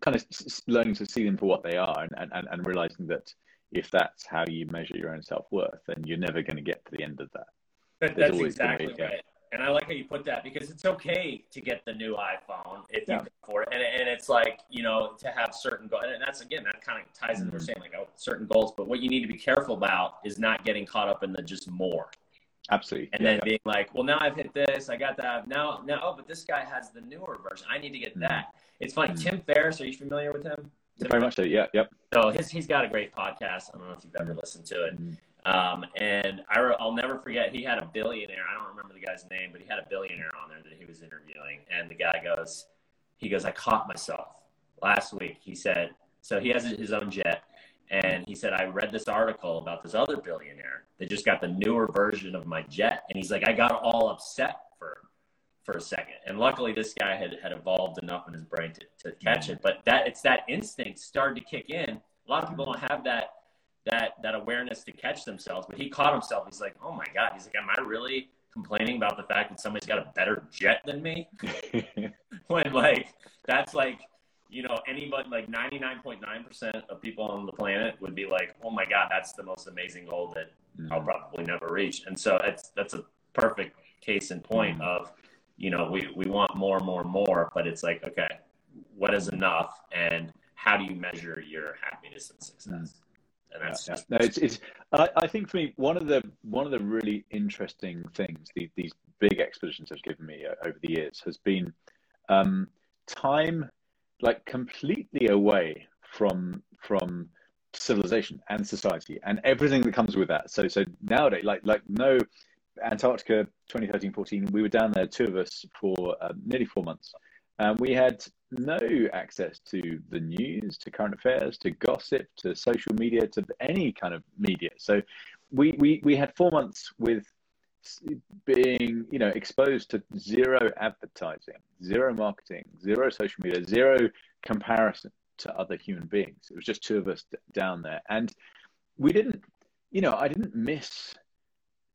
C: kind of learning to see them for what they are and, and, and realizing that if that's how you measure your own self worth, then you're never going to get to the end of that.
B: That, that's exactly
C: be,
B: right. And I like how you put that because it's okay to get the new iPhone if you
C: Yeah.
B: can afford it. And, and it's like, you know, to have certain goals. And that's, again, that kind of ties into what we're saying, like, oh, certain goals. But what you need to be careful about is not getting caught up in the just more.
C: Absolutely.
B: And
C: Yeah,
B: then being like, well, now I've hit this. I got that. Now, now, oh, but this guy has the newer version. I need to get
C: Mhm.
B: that. It's funny.
C: Mhm.
B: Tim Ferriss, are you familiar with him?
C: yeah. Very much so. Yeah. Yep.
B: So his, he's got a great podcast. I don't know if you've ever listened to it.
C: Mhm.
B: Um, and I, re- I'll never forget, he had a billionaire. I don't remember the guy's name, but he had a billionaire on there that he was interviewing. And the guy goes, he goes, I caught myself last week. He said, so he has his own jet. And he said, I read this article about this other billionaire that just got the newer version of my jet. And he's like, I got all upset for, for a second. And luckily this guy had, had evolved enough in his brain to, to catch it. But that it's that instinct started to kick in. A lot of people don't have that that that awareness to catch themselves. But he caught himself. He's like, oh my god. He's like, am I really complaining about the fact that somebody's got a better jet than me? <laughs> when like that's like you know anybody like 99.9% of people on the planet would be like, oh my god, that's the most amazing goal that I'll probably never reach. And so that's that's a perfect case in point
C: Mhm.
B: of you know we we want more, more, more, but it's like okay, what is enough, and how do you measure your happiness and success? And
C: Yeah,
B: that's
C: yeah. No, it's, it's I, I think for me one of the one of the really interesting things the, these big expeditions have given me uh, over the years has been um, time like completely away from from civilization and society and everything that comes with that. So so nowadays like like no Antarctica 2013 14 we were down there two of us for uh, nearly four months Um, we had no access to the news, to current affairs, to gossip, to social media, to any kind of media. So we, we, we had four months with being you know exposed to zero advertising zero marketing zero social media zero comparison to other human beings it was just two of us down there and we didn't you know i didn't miss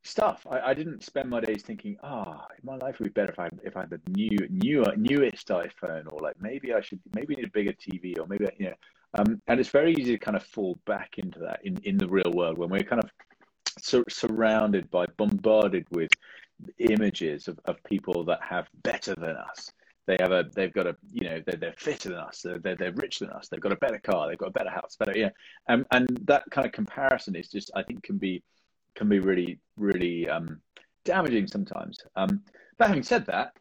C: stuff I, I didn't spend my days thinking ah oh, my life would be better if i if i had the new newer newest iphone or like maybe i should maybe need a bigger tv or maybe you know um, and it's very easy to kind of fall back into that in in the real world when we're kind of sur- surrounded by, bombarded with images of, of people that have better than us. They have a, they've got a, you know, they're, they're fitter than us. They're, they're, they're richer than us. They've got a better car. They've got a better house. Better, yeah. And and that kind of comparison is just, I think, can be, can be really, really um, damaging sometimes. Um, but having said that,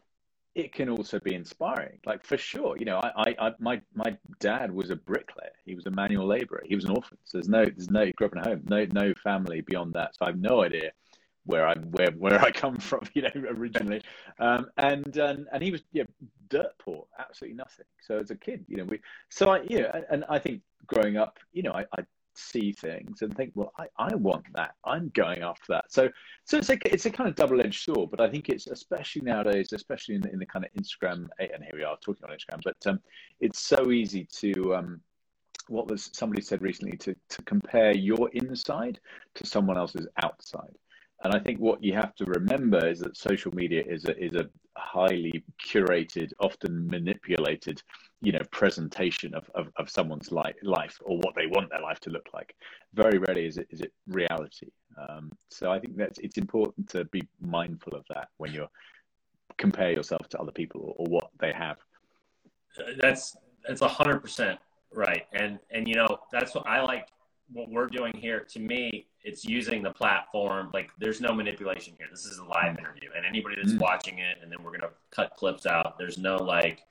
C: it can also be inspiring. Like for sure, you know, I, I, my, my dad was a bricklayer. He was a manual laborer. He was an orphan. So there's no, there's no, grew up in home, no, no family beyond that. So I have no idea where I, where, where I come <laughs> from, you know, originally. Um, and, and, and he was, yeah, dirt poor, absolutely nothing. So as a kid, you know, we, so I, yeah, and, and I think growing up, you know, I, I see things and think, well, I, I want that. I'm going after that. So so it's a it's a kind of double edged sword. But I think it's especially nowadays, especially in the, in the kind of Instagram and here we are talking on Instagram. But um, it's so easy to um, what was somebody said recently to to compare your inside to someone else's outside. And I think what you have to remember is that social media is a is a highly curated, often manipulated, you know, presentation of, of, of someone's life, or what they want their life to look like. Very rarely is it is it reality. Um, so I think that it's important to be mindful of that when you compare yourself to other people or, or what they have.
B: That's that's a hundred percent right, and and you know that's what I like what we're doing here, to me, it's using the platform. Like, there's no manipulation here. This is a live interview, and anybody that's mm. watching it, and then we're gonna cut clips out. There's no like,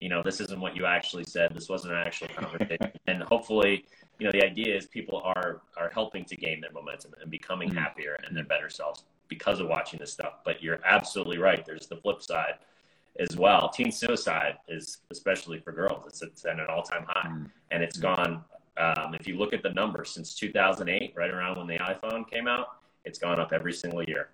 B: you know, this isn't what you actually said. This wasn't an actual conversation. <laughs> and hopefully, you know, the idea is people are are helping to gain their momentum and becoming mm. happier and their better selves because of watching this stuff. But you're absolutely right. There's the flip side as well. Teen suicide is especially for girls. It's, it's at an all time high, mm. and it's gone um, if you look at the numbers since 2008, right around when the iPhone came out, it's gone up every single year.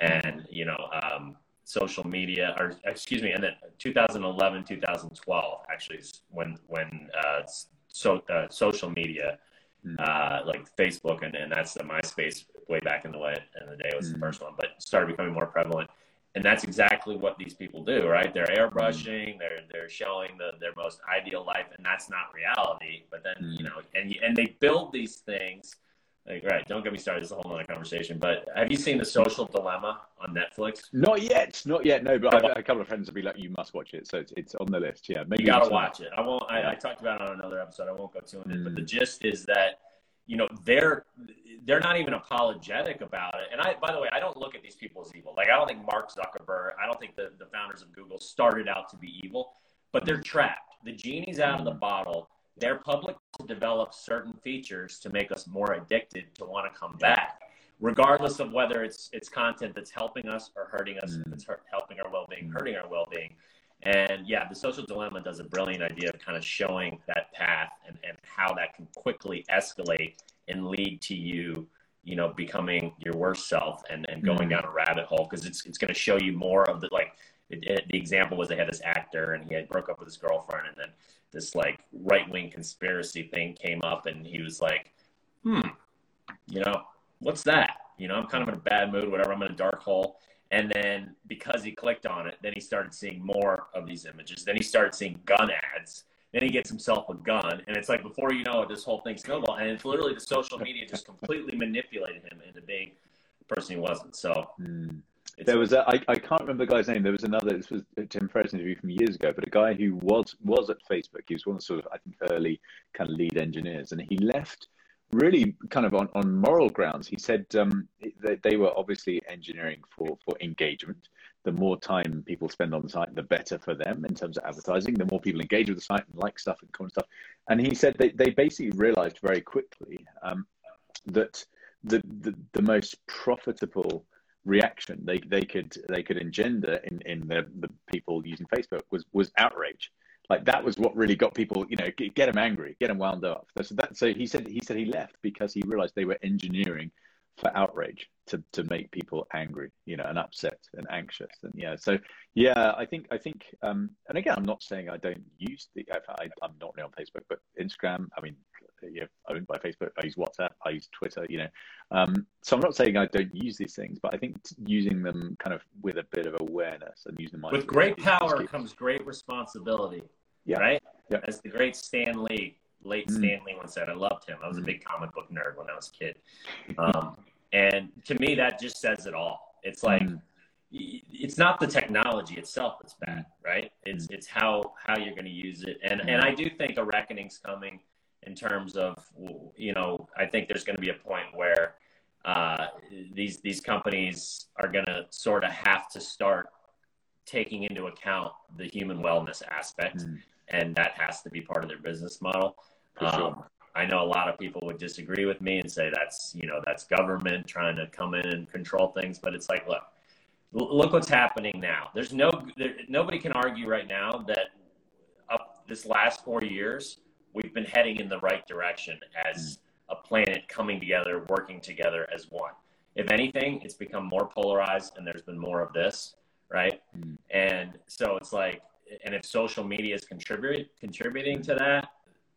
B: And, you know, um, social media, or excuse me, and then 2011, 2012, actually, is when, when uh, so, uh, social media, hmm. uh, like Facebook, and, and that's the MySpace way back in the way in the day was mm. the hmm. first one, but started becoming more prevalent and that's exactly what these people do, right? They're airbrushing, they're they're showing the, their most ideal life, and that's not reality. But then you know, and and they build these things. Like, right, don't get me started. This is a whole other conversation. But have you seen the Social Dilemma on Netflix?
C: Not yet, not yet. No, but I've a couple of friends will be like, "You must watch it." So it's, it's on the list. Yeah,
B: maybe you gotta watch it. I won't. I, I, talked about it on another episode. I won't go too into it. But the mm. gist is that you know they're they're not even apologetic about it. And I, by the way, I don't look at these people as evil. Like I don't think Mark Zuckerberg, I don't think the, the founders of Google started out to be evil, but they're trapped. The genie's out of the bottle. They're public to develop certain features to make us more addicted to want to come back, regardless of whether it's it's content that's helping us or hurting us. Mm. If it's hurt, helping our well-being, mm. hurting our well-being. And yeah, the social dilemma does a brilliant idea of kind of showing that path and, and how that can quickly escalate and lead to you you know becoming your worst self and, and going mm-hmm. down a rabbit hole. Because it's, it's going to show you more of the like it, it, the example was they had this actor and he had broke up with his girlfriend and then this like right-wing conspiracy thing came up and he was like hmm you know what's that? You know i'm kind of in a bad mood whatever i'm in a dark hole and then because he clicked on it then he started seeing more of these images then he started seeing gun ads then he gets himself a gun, and it's like before you know it, this whole thing snowball, and it's literally the social media just completely manipulated him into being the person he wasn't. So.
C: Mm. There was a, I, I can't remember the guy's name. There was another. This was a Tim Ferriss interview from years ago, but a guy who was was at Facebook. He was one of the sort of I think early kind of lead engineers, and he left really kind of on, on moral grounds. He said um, they, they were obviously engineering for for engagement, the more time people spend on the site, the better for them in terms of advertising. The more people engage with the site and like stuff and comment stuff. And he said they, they basically realized very quickly um, that the, the, the most profitable reaction they they could they could engender in in the, the people using Facebook was was outrage. Like that was what really got people, you know, get, get them angry, get them wound up. So that so he said he said he left because he realized they were engineering for outrage to to make people angry, you know, and upset and anxious, and yeah. So yeah, I think I think, um, and again, I'm not saying I don't use the. I, am not really on Facebook, but Instagram. I mean, yeah, owned by Facebook. I use WhatsApp. I use Twitter. You know, um, so I'm not saying I don't use these things, but I think using them kind of with a bit of awareness and using them
B: with great power comes great responsibility.
C: Yeah.
B: Right. Yeah. As the great Stan Lee late mm. Stan once said, I loved him. I was a big comic book nerd when I was a kid. Um, and to me, that just says it all. It's like, mm. it's not the technology itself that's bad, right? It's, it's how, how you're going to use it. And, and I do think a reckoning's coming in terms of, you know, I think there's going to be a point where uh, these, these companies are going to sort of have to start taking into account the human wellness aspect. Mm and that has to be part of their business model. Um, I know a lot of people would disagree with me and say that's you know that's government trying to come in and control things, but it's like look, look what's happening now. There's no there, nobody can argue right now that up this last four years we've been heading in the right direction as a planet coming together, working together as one. If anything, it's become more polarized, and there's been more of this, right? Mm. And so it's like and if social media is contributing contributing to that,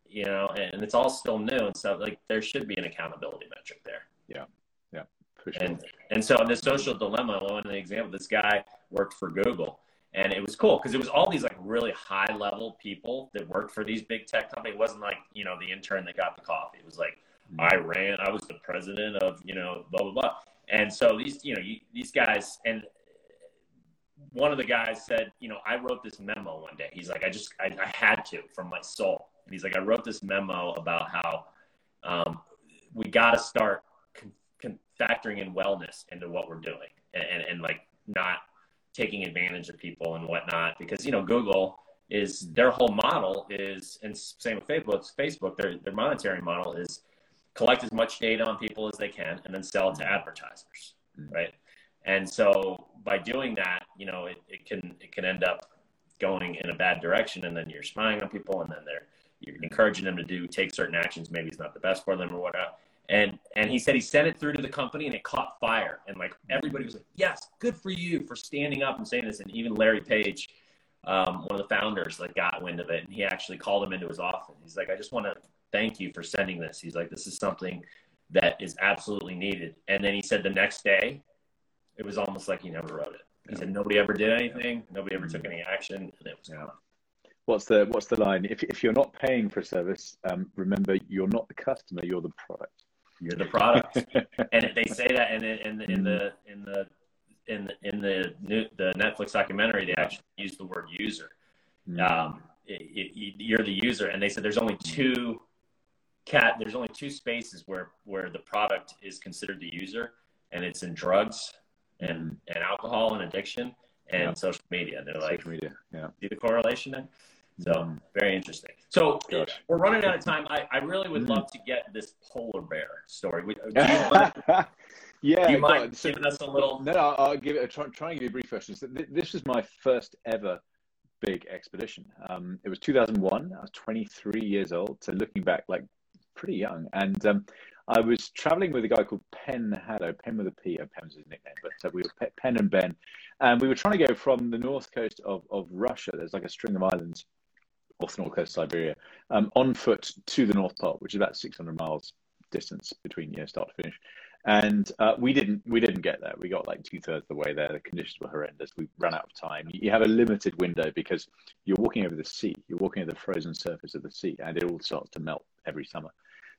B: you know, and it's all still new and stuff, like there should be an accountability metric there.
C: Yeah, yeah,
B: sure. And and so in this social dilemma, one of the example, this guy worked for Google, and it was cool because it was all these like really high level people that worked for these big tech companies. It wasn't like you know the intern that got the coffee. It was like mm-hmm. I ran, I was the president of you know blah blah blah. And so these you know you, these guys and one of the guys said, you know, I wrote this memo one day. He's like, I just, I, I had to from my soul. And he's like, I wrote this memo about how um, we got to start con- con- factoring in wellness into what we're doing and, and, and like not taking advantage of people and whatnot. Because, you know, Google is their whole model is, and same with Facebook, Facebook, their, their monetary model is collect as much data on people as they can and then sell it to advertisers, right? And so by doing that, you know, it, it can it can end up going in a bad direction, and then you're spying on people, and then they're you're encouraging them to do take certain actions. Maybe it's not the best for them or whatnot. And and he said he sent it through to the company, and it caught fire, and like everybody was like, "Yes, good for you for standing up and saying this." And even Larry Page, um, one of the founders, like got wind of it, and he actually called him into his office. He's like, "I just want to thank you for sending this." He's like, "This is something." that is absolutely needed. And then he said the next day it was almost like he never wrote it. He said nobody ever did anything, nobody ever took any action, and it was yeah. gone.
C: What's the what's the line? If if you're not paying for a service, um, remember you're not the customer, you're the product.
B: You're the product, <laughs> and they say that in in, in the in the in the in the new, the Netflix documentary, they actually use the word user. Mm. Um, it, it, you're the user, and they said there's only two cat. There's only two spaces where where the product is considered the user, and it's in drugs and, and alcohol and addiction and yeah. social media. They're like,
C: social media, yeah.
B: See the correlation there? So mm. very interesting. So Gosh. we're running out of time. I, I really would mm. love to get this polar bear story. Do you <laughs>
C: yeah.
B: Do you mind so, giving us a little?
C: No, I'll, I'll give it. a try, try and give you a brief. So this was my first ever big expedition. Um, it was 2001. I was 23 years old. So looking back, like pretty young. And um, I was traveling with a guy called Pen Hadow, Pen with a P, uh, Pen was his nickname, but uh, we were Pen and Ben. And we were trying to go from the north coast of, of Russia, there's like a string of islands off the north coast of Siberia, um, on foot to the North Pole, which is about 600 miles distance between you know, start to finish. And uh, we didn't we didn't get there. We got like two thirds of the way there. The conditions were horrendous. We ran out of time. You have a limited window because you're walking over the sea. You're walking over the frozen surface of the sea, and it all starts to melt every summer.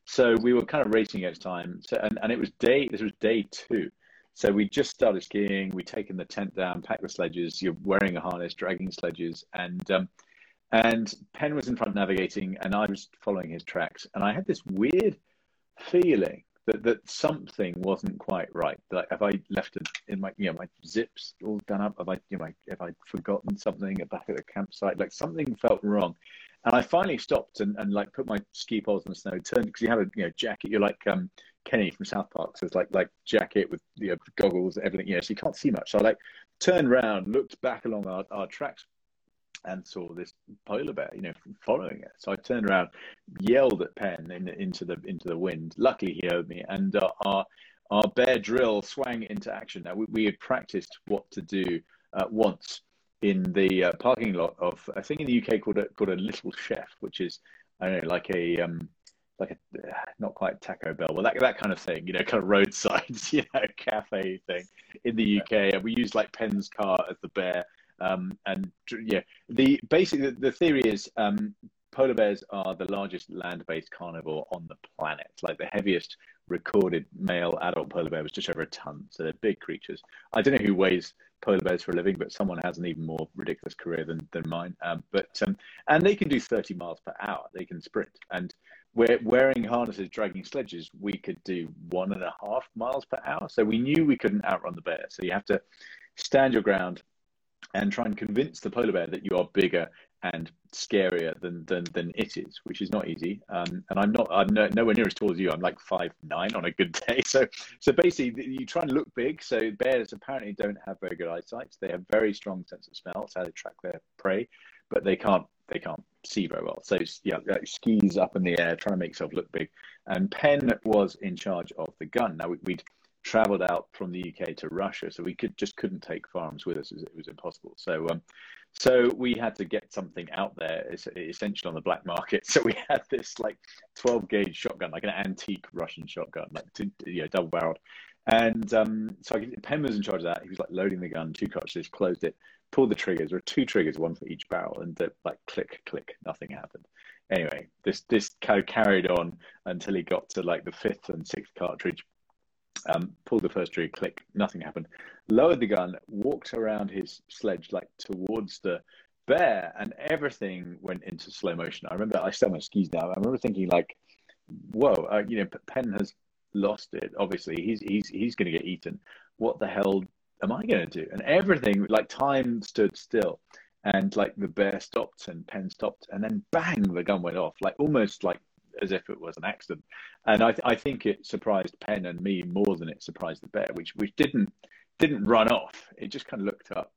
C: So we were kind of racing against time. So and, and it was day this was day two. So we just started skiing. We'd taken the tent down, packed the sledges. You're wearing a harness, dragging sledges, and um, and Pen was in front navigating, and I was following his tracks. And I had this weird feeling that that something wasn't quite right. Like if I left it in my you know my zips all done up, have I you know if I'd forgotten something at back at the campsite, like something felt wrong. And I finally stopped and, and like put my ski poles in the snow, turned because you have a you know jacket, you're like um Kenny from South Park. So it's like like jacket with you know, goggles, everything. Yeah, so you can't see much. So I like turned around, looked back along our, our tracks, and saw this polar bear, you know, following it. So I turned around, yelled at Pen in, into the into the wind. Luckily, he heard me, and uh, our our bear drill swang into action. Now we, we had practiced what to do uh, once in the uh, parking lot of a thing in the UK called a called a Little Chef, which is I don't know like a um, like a not quite Taco Bell, well that that kind of thing, you know, kind of roadside, <laughs> you know, cafe thing in the UK, and we used like Pen's car as the bear. Um, and yeah, the basically the, the theory is um, polar bears are the largest land-based carnivore on the planet. Like the heaviest recorded male adult polar bear was just over a ton. So they're big creatures. I don't know who weighs polar bears for a living, but someone has an even more ridiculous career than, than mine. Um, but um, and they can do 30 miles per hour. They can sprint. And we're wearing harnesses, dragging sledges. We could do one and a half miles per hour. So we knew we couldn't outrun the bear. So you have to stand your ground and try and convince the polar bear that you are bigger and scarier than than, than it is, which is not easy. Um, and I'm not I'm no, nowhere near as tall as you. I'm like five nine on a good day. <laughs> So so basically, you try and look big. So bears apparently don't have very good eyesight. They have very strong sense of smell. It's how they track their prey, but they can't they can't see very well. So yeah, like skis up in the air, trying to make yourself look big. And Pen was in charge of the gun. Now we'd traveled out from the UK to Russia, so we could just couldn't take firearms with us; it was impossible. So, um, so we had to get something out there, essentially on the black market. <laughs> So we had this like 12 gauge shotgun, like an antique Russian shotgun, like you know, double barreled. And um, so I, was in charge of that. He was like loading the gun, two cartridges, closed it, pulled the triggers. There were two triggers, one for each barrel, and the, like click, click, nothing happened. Anyway, this this kind of carried on until he got to like the fifth and sixth cartridge um, pulled the first trigger, click, nothing happened. Lowered the gun, walked around his sledge like towards the bear, and everything went into slow motion. I remember I still have my skis now. I remember thinking like, "Whoa, uh, you know, Pen has lost it. Obviously, he's he's he's going to get eaten. What the hell am I going to do?" And everything like time stood still. And like the bear stopped and Pen stopped, and then bang, the gun went off, like almost like as if it was an accident. And I, th- I think it surprised Pen and me more than it surprised the bear, which which didn't didn't run off. It just kind of looked up,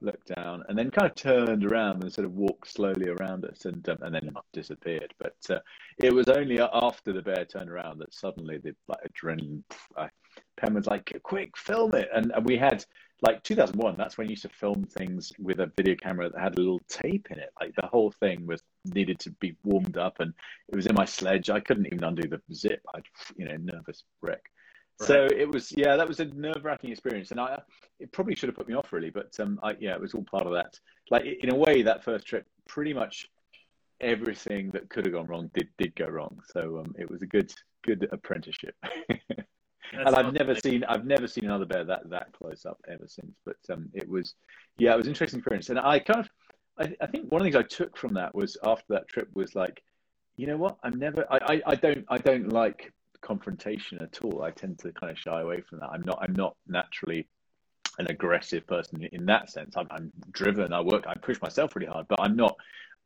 C: looked down, and then kind of turned around and sort of walked slowly around us, and um, and then disappeared. But uh, it was only after the bear turned around that suddenly the like adrenaline. Uh, Pen was like, "Quick, film it!" And, and we had like 2001 that's when you used to film things with a video camera that had a little tape in it. Like the whole thing was needed to be warmed up and it was in my sledge. I couldn't even undo the zip. I'd you know nervous wreck. Right. so it was yeah that was a nerve-wracking experience. And i it probably should have put me off really but um I, yeah it was all part of that. Like in a way that first trip pretty much everything that could have gone wrong did did go wrong. So um it was a good good apprenticeship <laughs> and I've never seen I've never seen another bear that that close up ever since. But um, it was yeah, it was an interesting experience, and I kind of I, I think one of the things I took from that was after that trip was like, you know what, I'm never I, I, I don't I don't like confrontation at all. I tend to kind of shy away from that. I'm not I'm not naturally an aggressive person in that sense. I'm, I'm driven. I work. I push myself really hard, but I'm not.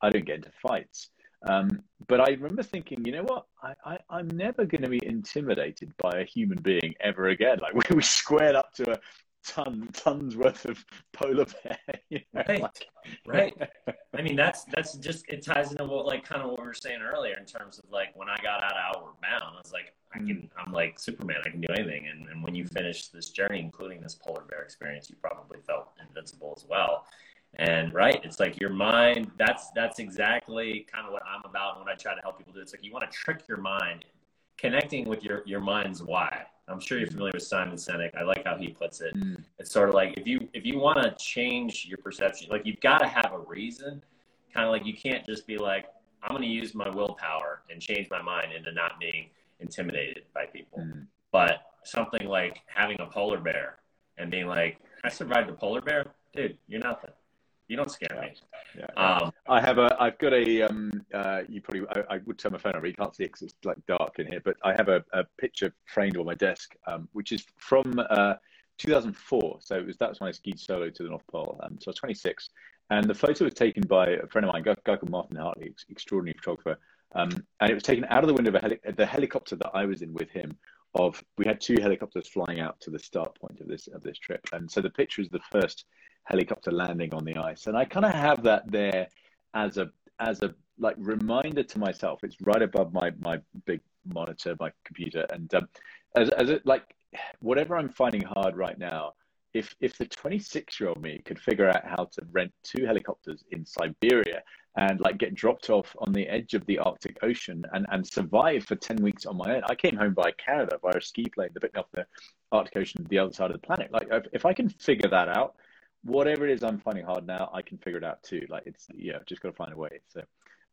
C: I don't get into fights. Um, but I remember thinking, you know what? I, I, am never going to be intimidated by a human being ever again. Like <laughs> we, we squared up to a ton tons worth of polar bear. <laughs> You
B: know? Right, like, right. I mean, that's that's just it ties into what like kind of what we were saying earlier in terms of like when I got out of Outward Bound, I was like, I can, mm. I'm like Superman. I can do anything. And, and when you finish this journey, including this polar bear experience, you probably felt invincible as well and right it's like your mind that's that's exactly kind of what i'm about and what i try to help people do it's like you want to trick your mind connecting with your your mind's why. I'm sure you're familiar with simon sinek. I like how he puts it. Mm. it's sort of like if you if you want to change your perception like you've got to have a reason. Kind of like you can't just be like i'm going to use my willpower and change my mind into not being intimidated by people. Mm. but something like having a polar bear and being like i survived a polar bear? Dude you're nothing you don't scare me.
C: Yeah, Um, I have a. I've got a. Um, uh, you probably. I, I, would turn my phone on, but you can't see it because it's like dark in here. But I have a, a picture framed on my desk, um, which is from uh, 2004. So it was that's when I skied solo to the North Pole. Um, so I was 26, and the photo was taken by a friend of mine, a guy called Martin Hartley, extraordinary photographer. Um, and it was taken out of the window of heli- the helicopter that I was in with him of we had two helicopters flying out to the start point of this of this trip, and so the picture is the first helicopter landing on the ice, and I kind of have that there as a as a like reminder to myself. It's right above my my big monitor, my computer, and um, as as it like whatever I'm finding hard right now. If if the 26 year old me could figure out how to rent two helicopters in Siberia and like get dropped off on the edge of the Arctic Ocean and, and survive for 10 weeks on my own. I came home by Canada via a ski plane that picked me off the Arctic Ocean, the other side of the planet. Like, if, if I can figure that out, whatever it is I'm finding hard now, I can figure it out too. Like, it's, yeah, just got to find a way. So,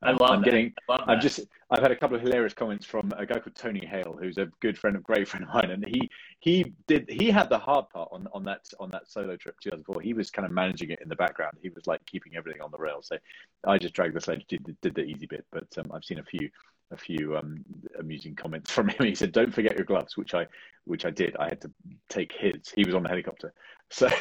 B: I
C: I'm
B: that.
C: getting.
B: I
C: I'm just. I've had a couple of hilarious comments from a guy called Tony Hale, who's a good friend, of great <laughs> friend of mine, and he he did. He had the hard part on on that on that solo trip 2004. He was kind of managing it in the background. He was like keeping everything on the rails. So I just dragged the sledge, did did the easy bit. But um, I've seen a few a few um, amusing comments <laughs> from him. He said, "Don't forget your gloves," which I which I did. I had to take his. He was on the helicopter, so. <laughs>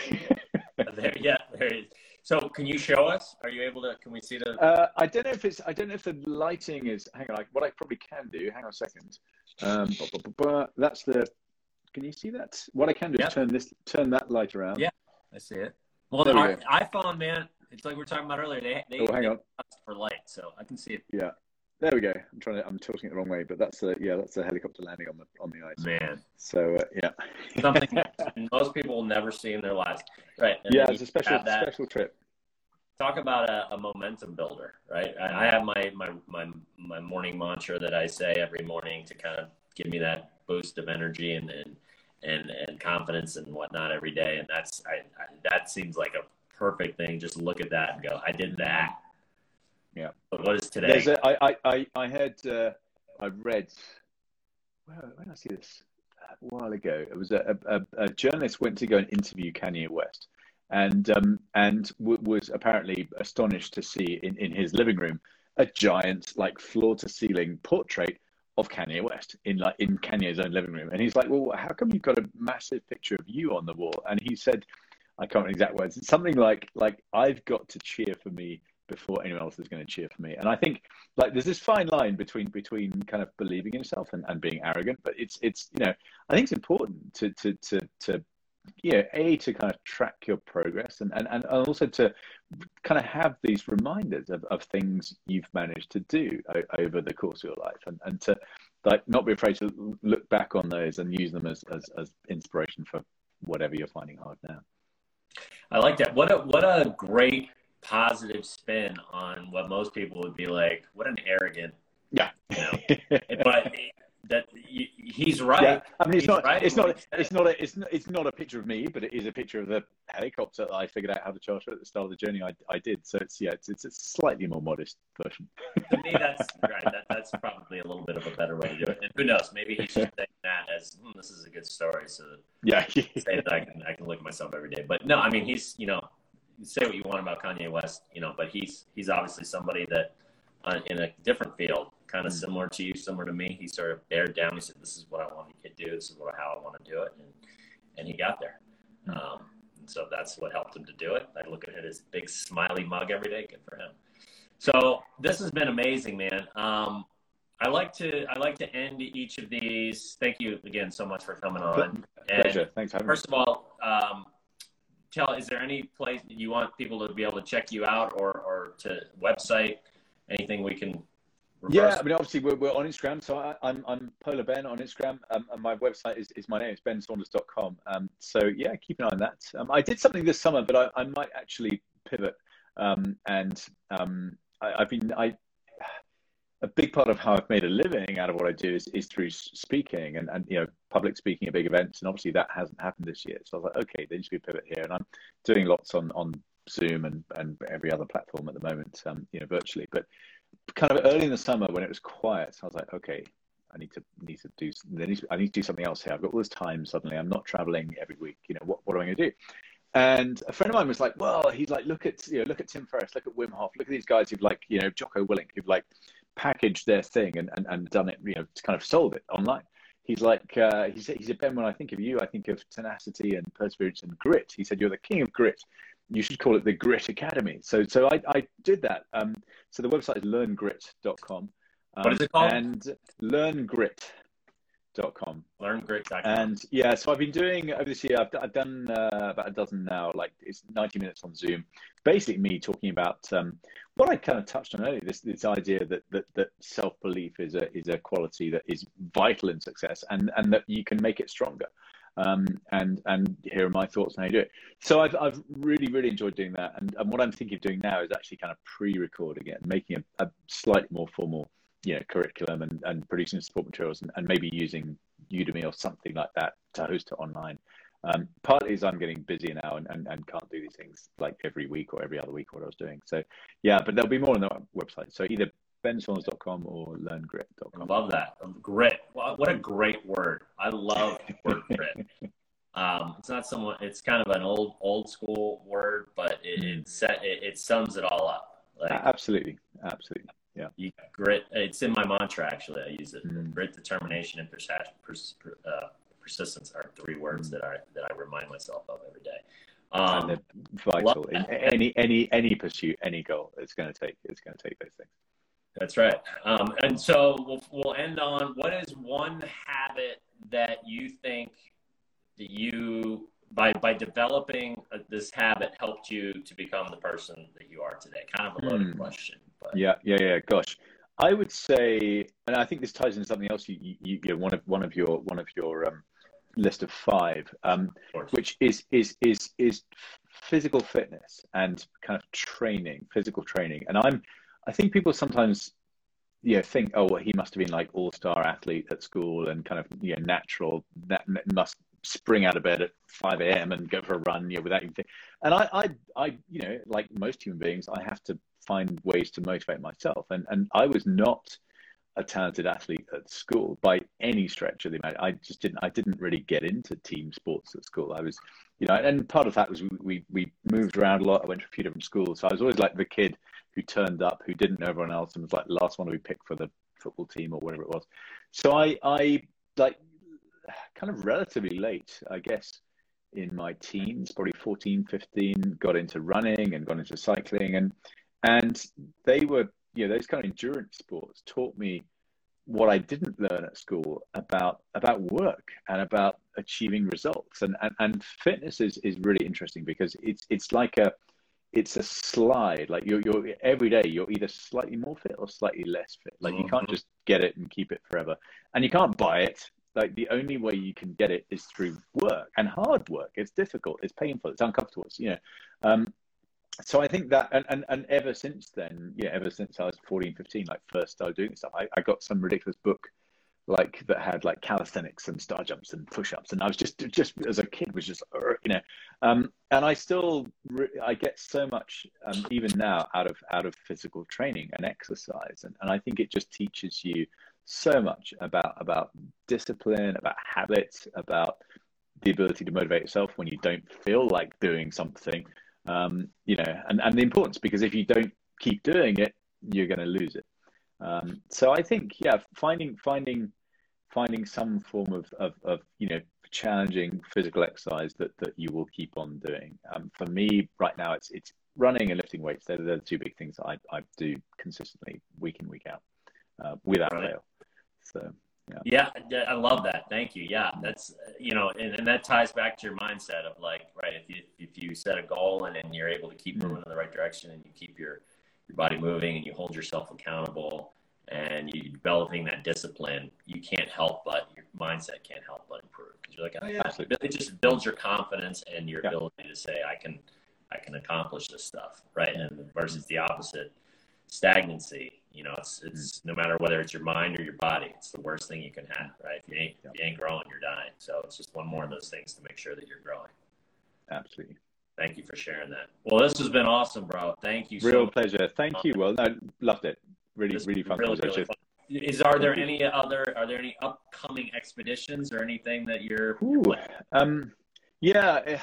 C: <laughs>
B: there, yeah, there it is. So, can you show us? Are you able to? Can we see the?
C: Uh, I don't know if it's. I don't know if the lighting is. Hang on. I, what I probably can do. Hang on a second. Um, bu- bu- bu- that's the. Can you see that? What I can do
B: Yeah.
C: is turn this, turn that light around.
B: Yeah. I see it. Well,
C: There
B: the
C: we
B: our- iPhone, man, it's like we were talking about earlier. They they,
C: Oh, hang
B: they
C: on.
B: for light, so I can see it.
C: Yeah. There we go. I'm trying to. I'm tilting it the wrong way, but that's the. Yeah, that's a helicopter landing on the on the ice.
B: Man,
C: So uh, yeah.
B: something <laughs> most people will never see in their lives, right? And
C: yeah, it's
B: you
C: a special
B: that-
C: special trip.
B: talk about a, a momentum builder, right? I, I have my, my my my morning mantra that I say every morning to kind of give me that boost of energy and and and, and confidence and whatnot every day, and that's I, I that seems like a perfect thing. Just look at that and go, I did that.
C: Yeah.
B: But what is today?
C: There's a, I, I, I, I had, uh, I read, where, where did I see this? A while ago. It was a, a, a journalist went to go and interview Kanye West and, um, and w- was apparently astonished to see in, in his living room a giant, like floor to ceiling portrait of Kanye West in like in Kanye's own living room. And he's like, well, how come you've got a massive picture of you on the wall? And he said, I can't remember exact words. It's something like, like I've got to cheer for me before anyone else is going to cheer for me. And I think like there's this fine line between between kind of believing in yourself and, and being arrogant. But it's it's you know I think it's important to to to to you know a to kind of track your progress and and, and also to kind of have these reminders of, of things you've managed to do over the course of your life and, and to like not be afraid to look back on those and use them as, as, as inspiration for whatever you're finding hard now.
B: I like that. What a what a great positive spin on what most people would be like. What an arrogant.
C: Yeah. <laughs>
B: But that he's right.
C: Yeah, I mean, it's
B: He's
C: not,
B: right
C: it's not, it's not, a, it's not, it's not a picture of me, but it is a picture of the helicopter that I figured out how to charter at the start of the journey. I, I did. So it's yeah, it's, it's a slightly more modest version.
B: to me, that's right. That, that's probably a little bit of a better way to do it. And who knows? Maybe he's just saying that as hmm, this is a good story, so
C: Yeah, <laughs>
B: say that I can I can look at myself every day. But no, I mean he's you know you say what you want about Kanye West, you know, but he's he's obviously somebody that uh, in a different field, kind of
C: Mm.
B: similar to you, similar to me. He sort of bared down. He said, "This is what I want to do. This is what how I want to do it," and and he got there.
C: Mm.
B: Um, and so that's what helped him to do it. I look at his big smiley mug every day. Good for him. So this has been amazing, man. Um, I like to I like to end each of these. Thank you again so much for coming on. And
C: pleasure. Thanks for having me.
B: First of all, um, tell is there any place you want people to be able to check you out or or to website anything we can?
C: Yeah, I mean, obviously we're, we're on Instagram, so I, I'm I'm Polar Ben on Instagram, um, and my website is, is my name, it's bensaunders.com. Um, so yeah, keep an eye on that. Um, I did something this summer, but I, I might actually pivot. Um, and um, I, I've been I a big part of how I've made a living out of what I do is, is through speaking and, and you know public speaking at big events, and obviously that hasn't happened this year. So I was like, okay, there needs to be a pivot here, and I'm doing lots on on Zoom and and every other platform at the moment, um, you know, virtually, but kind of early in the summer when it was quiet, I was like, okay, I need to need to do I need to do something else here. I've got all this time suddenly. I'm not traveling every week. You know, what, what am I going to do? And a friend of mine was like, well, he's like, look at you know, look at Tim Ferriss, look at Wim Hof, look at these guys who've like, you know, Jocko Willink, who've like packaged their thing and, and, and done it, you know, to kind of sold it online. He's like, uh, he said, he said, Ben, when I think of you, I think of tenacity and perseverance and grit. He said, you're the king of grit. You should call it the Grit Academy. So, so I, I did that. Um, so the website is learngrit.com. Um,
B: What is it called?
C: And Learn Grit. learngrit.com.
B: Learngrit.com.
C: And yeah, so I've been doing over this year. I've, I've done uh, about a dozen now. Like it's ninety minutes on Zoom. Basically, me talking about um, what I kind of touched on earlier. This this idea that that, that self belief is a is a quality that is vital in success, and and that you can make it stronger. Um, and and here are my thoughts on how you do it. So I've I've really really enjoyed doing that, and, and what I'm thinking of doing now is actually kind of pre-recording it, making a, a slightly more formal you know curriculum and, and producing support materials and, and maybe using Udemy or something like that to host it online. Um, partly is I'm getting busier now and, and, and can't do these things like every week or every other week what I was doing. So yeah, but there'll be more on the website. So either bensaunders.com or learngrit.com.
B: I love that. Grit. What a great word. I love word grit. <laughs> Um, it's not someone, it's kind of an old, old school word, but it, it, set, it, it sums it all up.
C: Like, absolutely. Absolutely. Yeah.
B: You grit. It's in my mantra. Actually, I use it. Mm. Grit, determination, and pers- pers- uh, persistence are three words that I that I remind myself of every day.
C: Um, vital in any any any pursuit, any goal. It's going to take. It's going to take those things.
B: That's right. Um, and so we'll we'll end on what is one habit that you think that you by by developing uh, this habit helped you to become the person that you are today? Kind of a loaded mm. question.
C: But. Yeah, yeah, yeah. Gosh, I would say, and I think this ties into something else. You, you, you know, one of one of your one of your um, list of five, um, of which is is is is physical fitness and kind of training, physical training. And I'm, I think people sometimes, you know, think, oh, well, he must have been like all star athlete at school and kind of you know natural, that must spring out of bed at 5 a.m. and go for a run, you know, without even thinking. And I, I, I, you know, like most human beings, I have to find ways to motivate myself. And and I was not a talented athlete at school by any stretch of the imagination. I just didn't. I didn't really get into team sports at school. I was, you know, and part of that was we we, we moved around a lot. I went to a few different schools, so I was always like the kid who turned up, who didn't know everyone else, and was like the last one to be picked for the football team or whatever it was. So I I like kind of relatively late, I guess, in my teens, probably 14, 15, got into running and got into cycling. And and they were, you know, those kind of endurance sports taught me what I didn't learn at school about about work and about achieving results. And and, and fitness is, is really interesting because it's it's like a it's a slide. Like you're you're every day you're either slightly more fit or slightly less fit. Like you can't mm-hmm. just get it and keep it forever. And you can't buy it. Like the only way you can get it is through work and hard work. It's difficult. It's painful. It's uncomfortable. It's, you know, um, so I think that, and, and, and ever since then, yeah, ever since I was 14, 15, like first started doing stuff, I, I got some ridiculous book like that had like calisthenics and star jumps and push-ups and i was just just as a kid was just you know um, and i still i get so much um, even now out of out of physical training and exercise and, and i think it just teaches you so much about about discipline about habits about the ability to motivate yourself when you don't feel like doing something um, you know, and, and the importance because if you don't keep doing it, you're going to lose it. Um, so I think, yeah, finding finding finding some form of, of, of you know challenging physical exercise that, that you will keep on doing. Um, for me, right now, it's it's running and lifting weights. They're, they're the two big things I, I do consistently, week in week out, uh, without right. fail. So
B: yeah. yeah, I love that. Thank you. Yeah, that's you know, and, and that ties back to your mindset of like, right? If you if you set a goal and then you're able to keep mm-hmm. moving in the right direction and you keep your your body moving and you hold yourself accountable and you developing that discipline, you can't help but your mindset can't help but improve because you're like, oh ah, yeah, Absolutely. it just builds your confidence and your yeah. ability to say, I can I can accomplish this stuff, right? And versus the opposite, stagnancy you know, it's it's no matter whether it's your mind or your body, it's the worst thing you can have, right? If you ain't if you ain't growing, you're dying. So it's just one more of those things to make sure that you're growing.
C: Absolutely.
B: Thank you for sharing that. Well, this has been awesome, bro. Thank you.
C: Real so pleasure. Thank you. Well, I loved it. Really, this really fun really, really fun.
B: Is are there any other are there any upcoming expeditions or anything that you're?
C: Ooh, um, yeah, eh,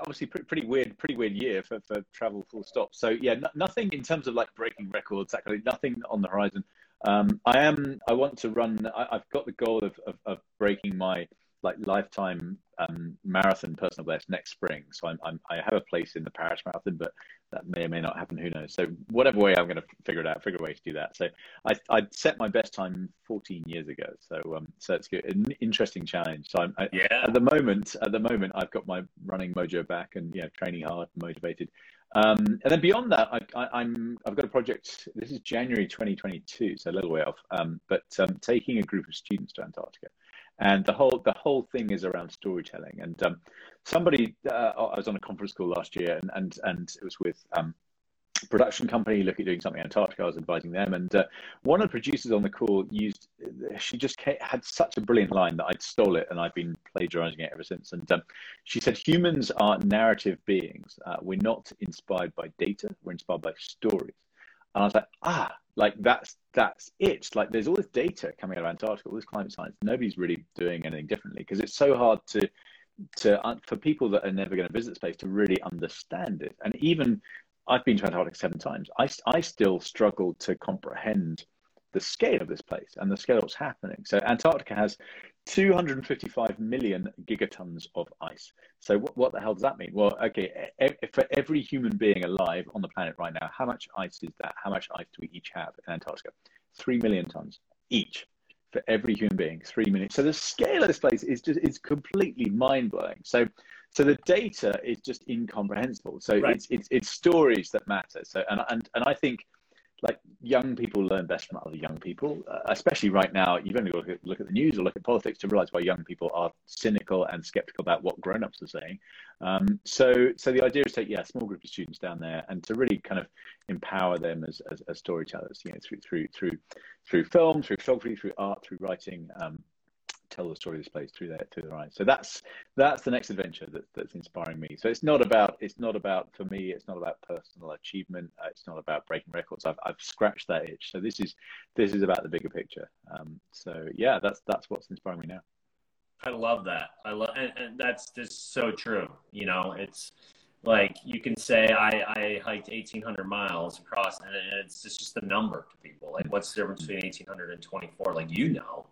C: obviously pretty weird, pretty weird year for, for travel full stop. So yeah, nothing in terms of like breaking records, actually nothing on the horizon. Um, I am, I want to run, I, have got the goal of, of, of, breaking my like lifetime um, marathon personal best next spring. So I'm, I'm, i have a place in the Paris Marathon, but that may or may not happen. Who knows? So whatever way I'm going to figure it out, figure a way to do that. So I I set my best time 14 years ago. So um so it's good, an interesting challenge. So I'm I, yeah. At the moment, at the moment, I've got my running mojo back and yeah, training hard, motivated. Um, and then beyond that, I, I, I'm I've got a project. This is January 2022, so a little way off. Um, but um, taking a group of students to Antarctica and the whole the whole thing is around storytelling. And um, somebody, uh, I was on a conference call last year, and and and it was with um, production company looking at doing something in Antarctica. I was advising them, and uh, one of the producers on the call used. She just had such a brilliant line that I'd stole it, and I've been plagiarizing it ever since. And um, she said, "Humans are narrative beings. Uh, we're not inspired by data. We're inspired by stories." And I was like, ah, like that's that's it. Like there's all this data coming out of Antarctica, all this climate science. Nobody's really doing anything differently because it's so hard to to for people that are never going to visit the place to really understand it. And even I've been to Antarctica seven times. I I still struggle to comprehend the scale of this place and the scale of what's happening. So Antarctica has 255 million gigatons of ice. So what, what the hell does that mean? Well, okay, e- for every human being alive on the planet right now, how much ice is that? How much ice do we each have in Antarctica? Three million tons each for every human being. Three million. So the scale of this place is just is completely mind blowing. So so the data is just incomprehensible. So right. it's, it's it's stories that matter. So and and and I think like young people learn best from other young people, uh, especially right now. You've only got to look at the news or look at politics to realize why young people are cynical and skeptical about what grown-ups are saying. Um, so, so the idea is to take yeah, a small group of students down there and to really kind of empower them as, as, as storytellers, you know, through through through through film, through photography, through art, through writing, um, tell the story of this place through their through their eyes. So that's that's the next adventure that, that's inspiring me. So it's not about it's not about for me. It's not about personal achievement. Uh, it's not about breaking records. I've I've scratched that itch. So this is this is about the bigger picture. Um, so yeah, that's that's what's inspiring me now.
B: I love that. I love and, and that's just so true. You know, it's like you can say I, I hiked 1800 miles across and it's just, just a number to people like what's the difference between 1800 and 24 like you know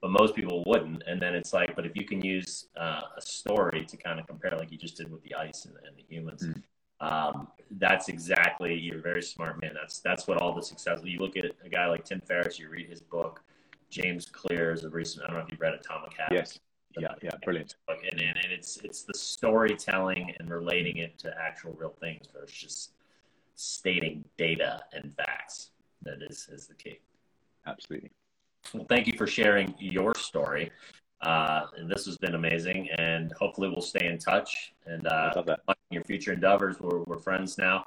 B: but most people wouldn't. And then it's like, but if you can use uh, a story to kind of compare, like you just did with the ice and, and the humans, mm. um, that's exactly you're very smart, man. That's that's what all the success. You look at a guy like Tim Ferriss, you read his book. James Clear is a recent. I don't know if you've read Atomic Habits.
C: Yes. Yeah, yeah, brilliant.
B: And, and, and it's it's the storytelling and relating it to actual real things versus just stating data and facts that is is the key.
C: Absolutely.
B: Well, thank you for sharing your story. Uh, and this has been amazing, and hopefully we'll stay in touch. And uh, your future endeavors, we're, we're friends now.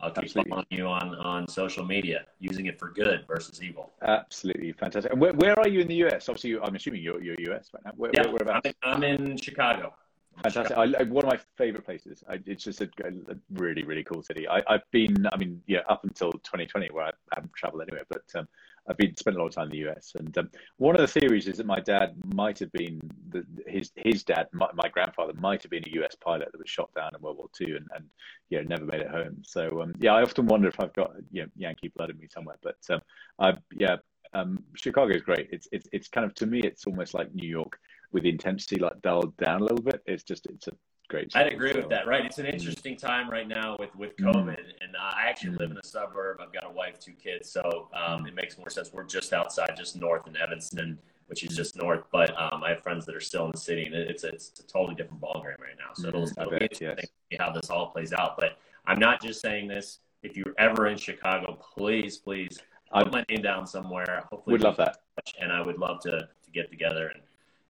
B: I'll keep Absolutely. following you on, on social media, using it for good versus evil.
C: Absolutely fantastic. And where, where are you in the US? Obviously, I'm assuming you're, you're US right now. Where,
B: yeah, where, I'm in, I'm in Chicago.
C: Fantastic. I, one of my favorite places. I, it's just a, a, really, really cool city. I, have been, I mean, yeah, up until 2020, where I haven't traveled anywhere, but um, I've been spent a lot of time in the US. And um, one of the theories is that my dad might have been the, his his dad, my, my, grandfather, might have been a US pilot that was shot down in World War II and, and you know never made it home. So um, yeah, I often wonder if I've got you know Yankee blood in me somewhere. But um, I yeah, um, Chicago is great. It's it's it's kind of to me, it's almost like New York with intensity like dialed down a little bit. It's just it's a great.
B: I'd agree with that. Right, it's an interesting time right now with with mm-hmm. COVID, mm. and I actually live in a suburb. I've got a wife, two kids, so um, it makes more sense. We're just outside, just north in Evanston, which is just north. But um, I have friends that are still in the city, and it's it's a totally different ballgame right now. So it'll, mm, it'll bet, be interesting yes. to see how this all plays out. But I'm not just saying this. If you're ever in Chicago, please, please put my name down somewhere.
C: Hopefully, would love that,
B: and I would love to to get together and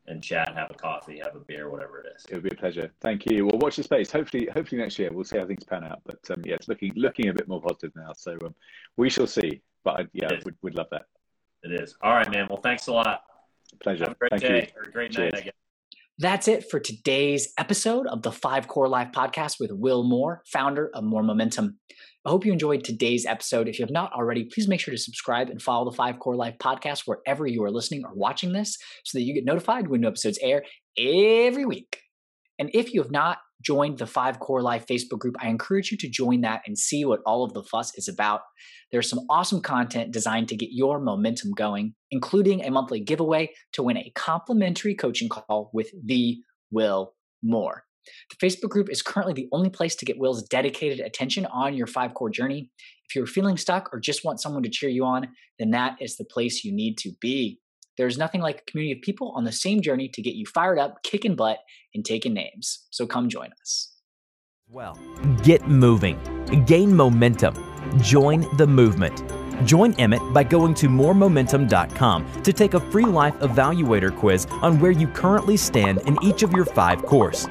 B: and chat, have a coffee, have a beer, whatever it is.
C: It would be a pleasure. Thank you. Well, watch the space. Hopefully, hopefully next year we'll see how things pan out. But um, yeah, it's looking looking a bit more positive now. So um, we shall see. But I, yeah, would would love that.
B: It is. All right, man. Well, thanks a lot.
C: Pleasure.
B: Have a great
C: Thank
B: day
C: you.
B: or a great Cheers. night, I guess.
A: That's it for today's episode of the Five Core Life podcast with Will Moore, founder of Moore Momentum. I hope you enjoyed today's episode. If you have not already, please make sure to subscribe and follow the Five Core Life podcast wherever you are listening or watching this so that you get notified when new episodes air every week. And if you have not joined the Five Core Life Facebook group, I encourage you to join that and see what all of the fuss is about. There's some awesome content designed to get your momentum going, including a monthly giveaway to win a complimentary coaching call with the Will Moore. The Facebook group is currently the only place to get Will's dedicated attention on your five core journey. If you're feeling stuck or just want someone to cheer you on, then that is the place you need to be. There's nothing like a community of people on the same journey to get you fired up, kicking butt, and taking names. So come join us.
D: Well, get moving, gain momentum, join the movement. Join Emmett by going to mooremomentum.com to take a free life evaluator quiz on where you currently stand in each of your five course.